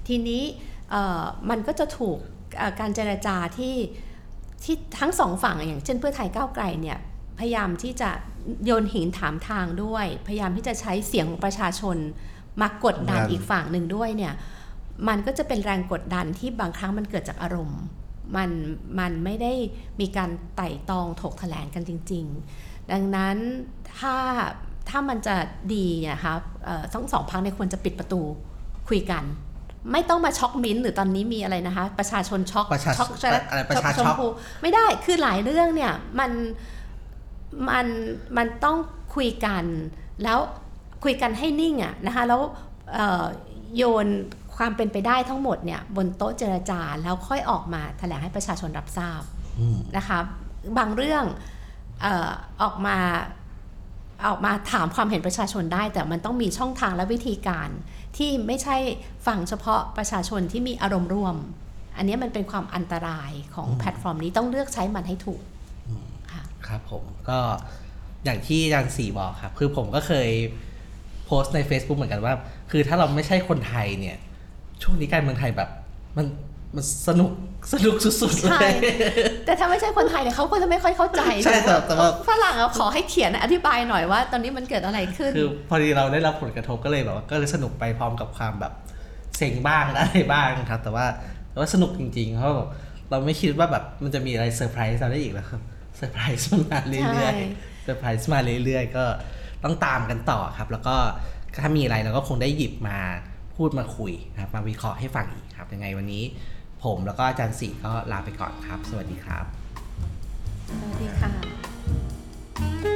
Speaker 2: ทีนี้เอ่อมันก็จะถูกเอ่อการเจรจาที่ที่ทั้งสองฝั่งอย่างเช่นเพื่อไทยก้าวไกลเนี่ยพยายามที่จะโยนหินถามทางด้วย พยายามที่จะใช้เสียงของประชาชนมากดดัน
Speaker 1: ครับ
Speaker 2: อีกฝั่งหนึ่งด้วยเนี่ยมันก็จะเป็นแรงกดดันที่บางครั้งมันเกิดจากอารมณ์ มันมันไม่ได้มีการไต่ตองถกแถลงกันจริง ๆ ดังนั้นถ้า ถ้ามันจะดีนะคะเอ่อทั้งสองพักเนี่ยควรจะปิดประตูคุยกัน ไม่ต้องมาช็อกมิ้นท์หรือตอนนี้มีอะไรนะคะ ประชาชนช็อก
Speaker 1: ประชา
Speaker 2: ช็อก
Speaker 1: อะไรประชา
Speaker 2: ช
Speaker 1: ช็
Speaker 2: ม
Speaker 1: อก
Speaker 2: พูไม่ได้คือหลายเรื่องเนี่ยมันมันมันต้องคุยกัน แล้วคุยกันให้นิ่งอะนะคะแล้วเอ่อโยนความเป็นไปได้ทั้งหมดเนี่ยบนโต๊ะเจรจาแล้วค่อยออกมาแถลงให้ประชาชนรับทราบ
Speaker 1: อืม
Speaker 2: นะคะบางเรื่องเออออกมา ออกมาถามความเห็นประชาชนได้ แต่มันต้องมีช่องทางและวิธีการที่ไม่ใช่ฟังเฉพาะประชาชนที่มีอารมณ์ร่วม อันนี้มันเป็นความอันตรายของแพลตฟอร์มนี้ต้องเลือกใช้มันให้ถูกค่ะ
Speaker 1: ครับผมก็อย่างที่อาจารย์สีบอกครับคือผมก็เคยโพสต์ใน Facebook เหมือนกันว่า คือถ้าเราไม่ใช่คนไทยเนี่ย ช่วงนี้การเมืองไทยแบบ มัน มันสนุกสนุกสุดๆเลย
Speaker 2: ใช่ แต่ถ้าไม่ใช่คนไทยเนี่ยเขาก็จะไม่ค่อยเข้าใจ
Speaker 1: ใช่แต่แต่ว่า
Speaker 2: ฝรั่งอะขอให้เขียนอธิบายหน่อยว่า ตอนนี้มันเกิดอะไรขึ้น
Speaker 1: คือพอดีเราได้รับผลกระทบก็เลยแบบว่าก็เลยสนุกไปพร้อมกับความแบบเซ็งบ้างอะไรบ้างครับ แต่ว่าแต่ว่าสนุกจริงๆเพราะแบบเราไม่คิดว่าแบบมันจะมีอะไรเซอร์ไพรส์เราได้อีกแล้วครับเซอร์ไพรส์มันมาเรื่อยๆ ใช่เซอร์ไพรส์มาเรื่อยๆ ก็ต้องตามกันต่อครับ แล้วก็ถ้ามีอะไรเราก็คงได้หยิบมาพูดมาคุยนะครับมาวิเคราะห์ให้ฟังอีกครับยังไงวันนี้ ผมแล้วก็อาจารย์สีก็ลาไปก่อนครับ สวัสดีครับ
Speaker 2: สวัสดีค่ะ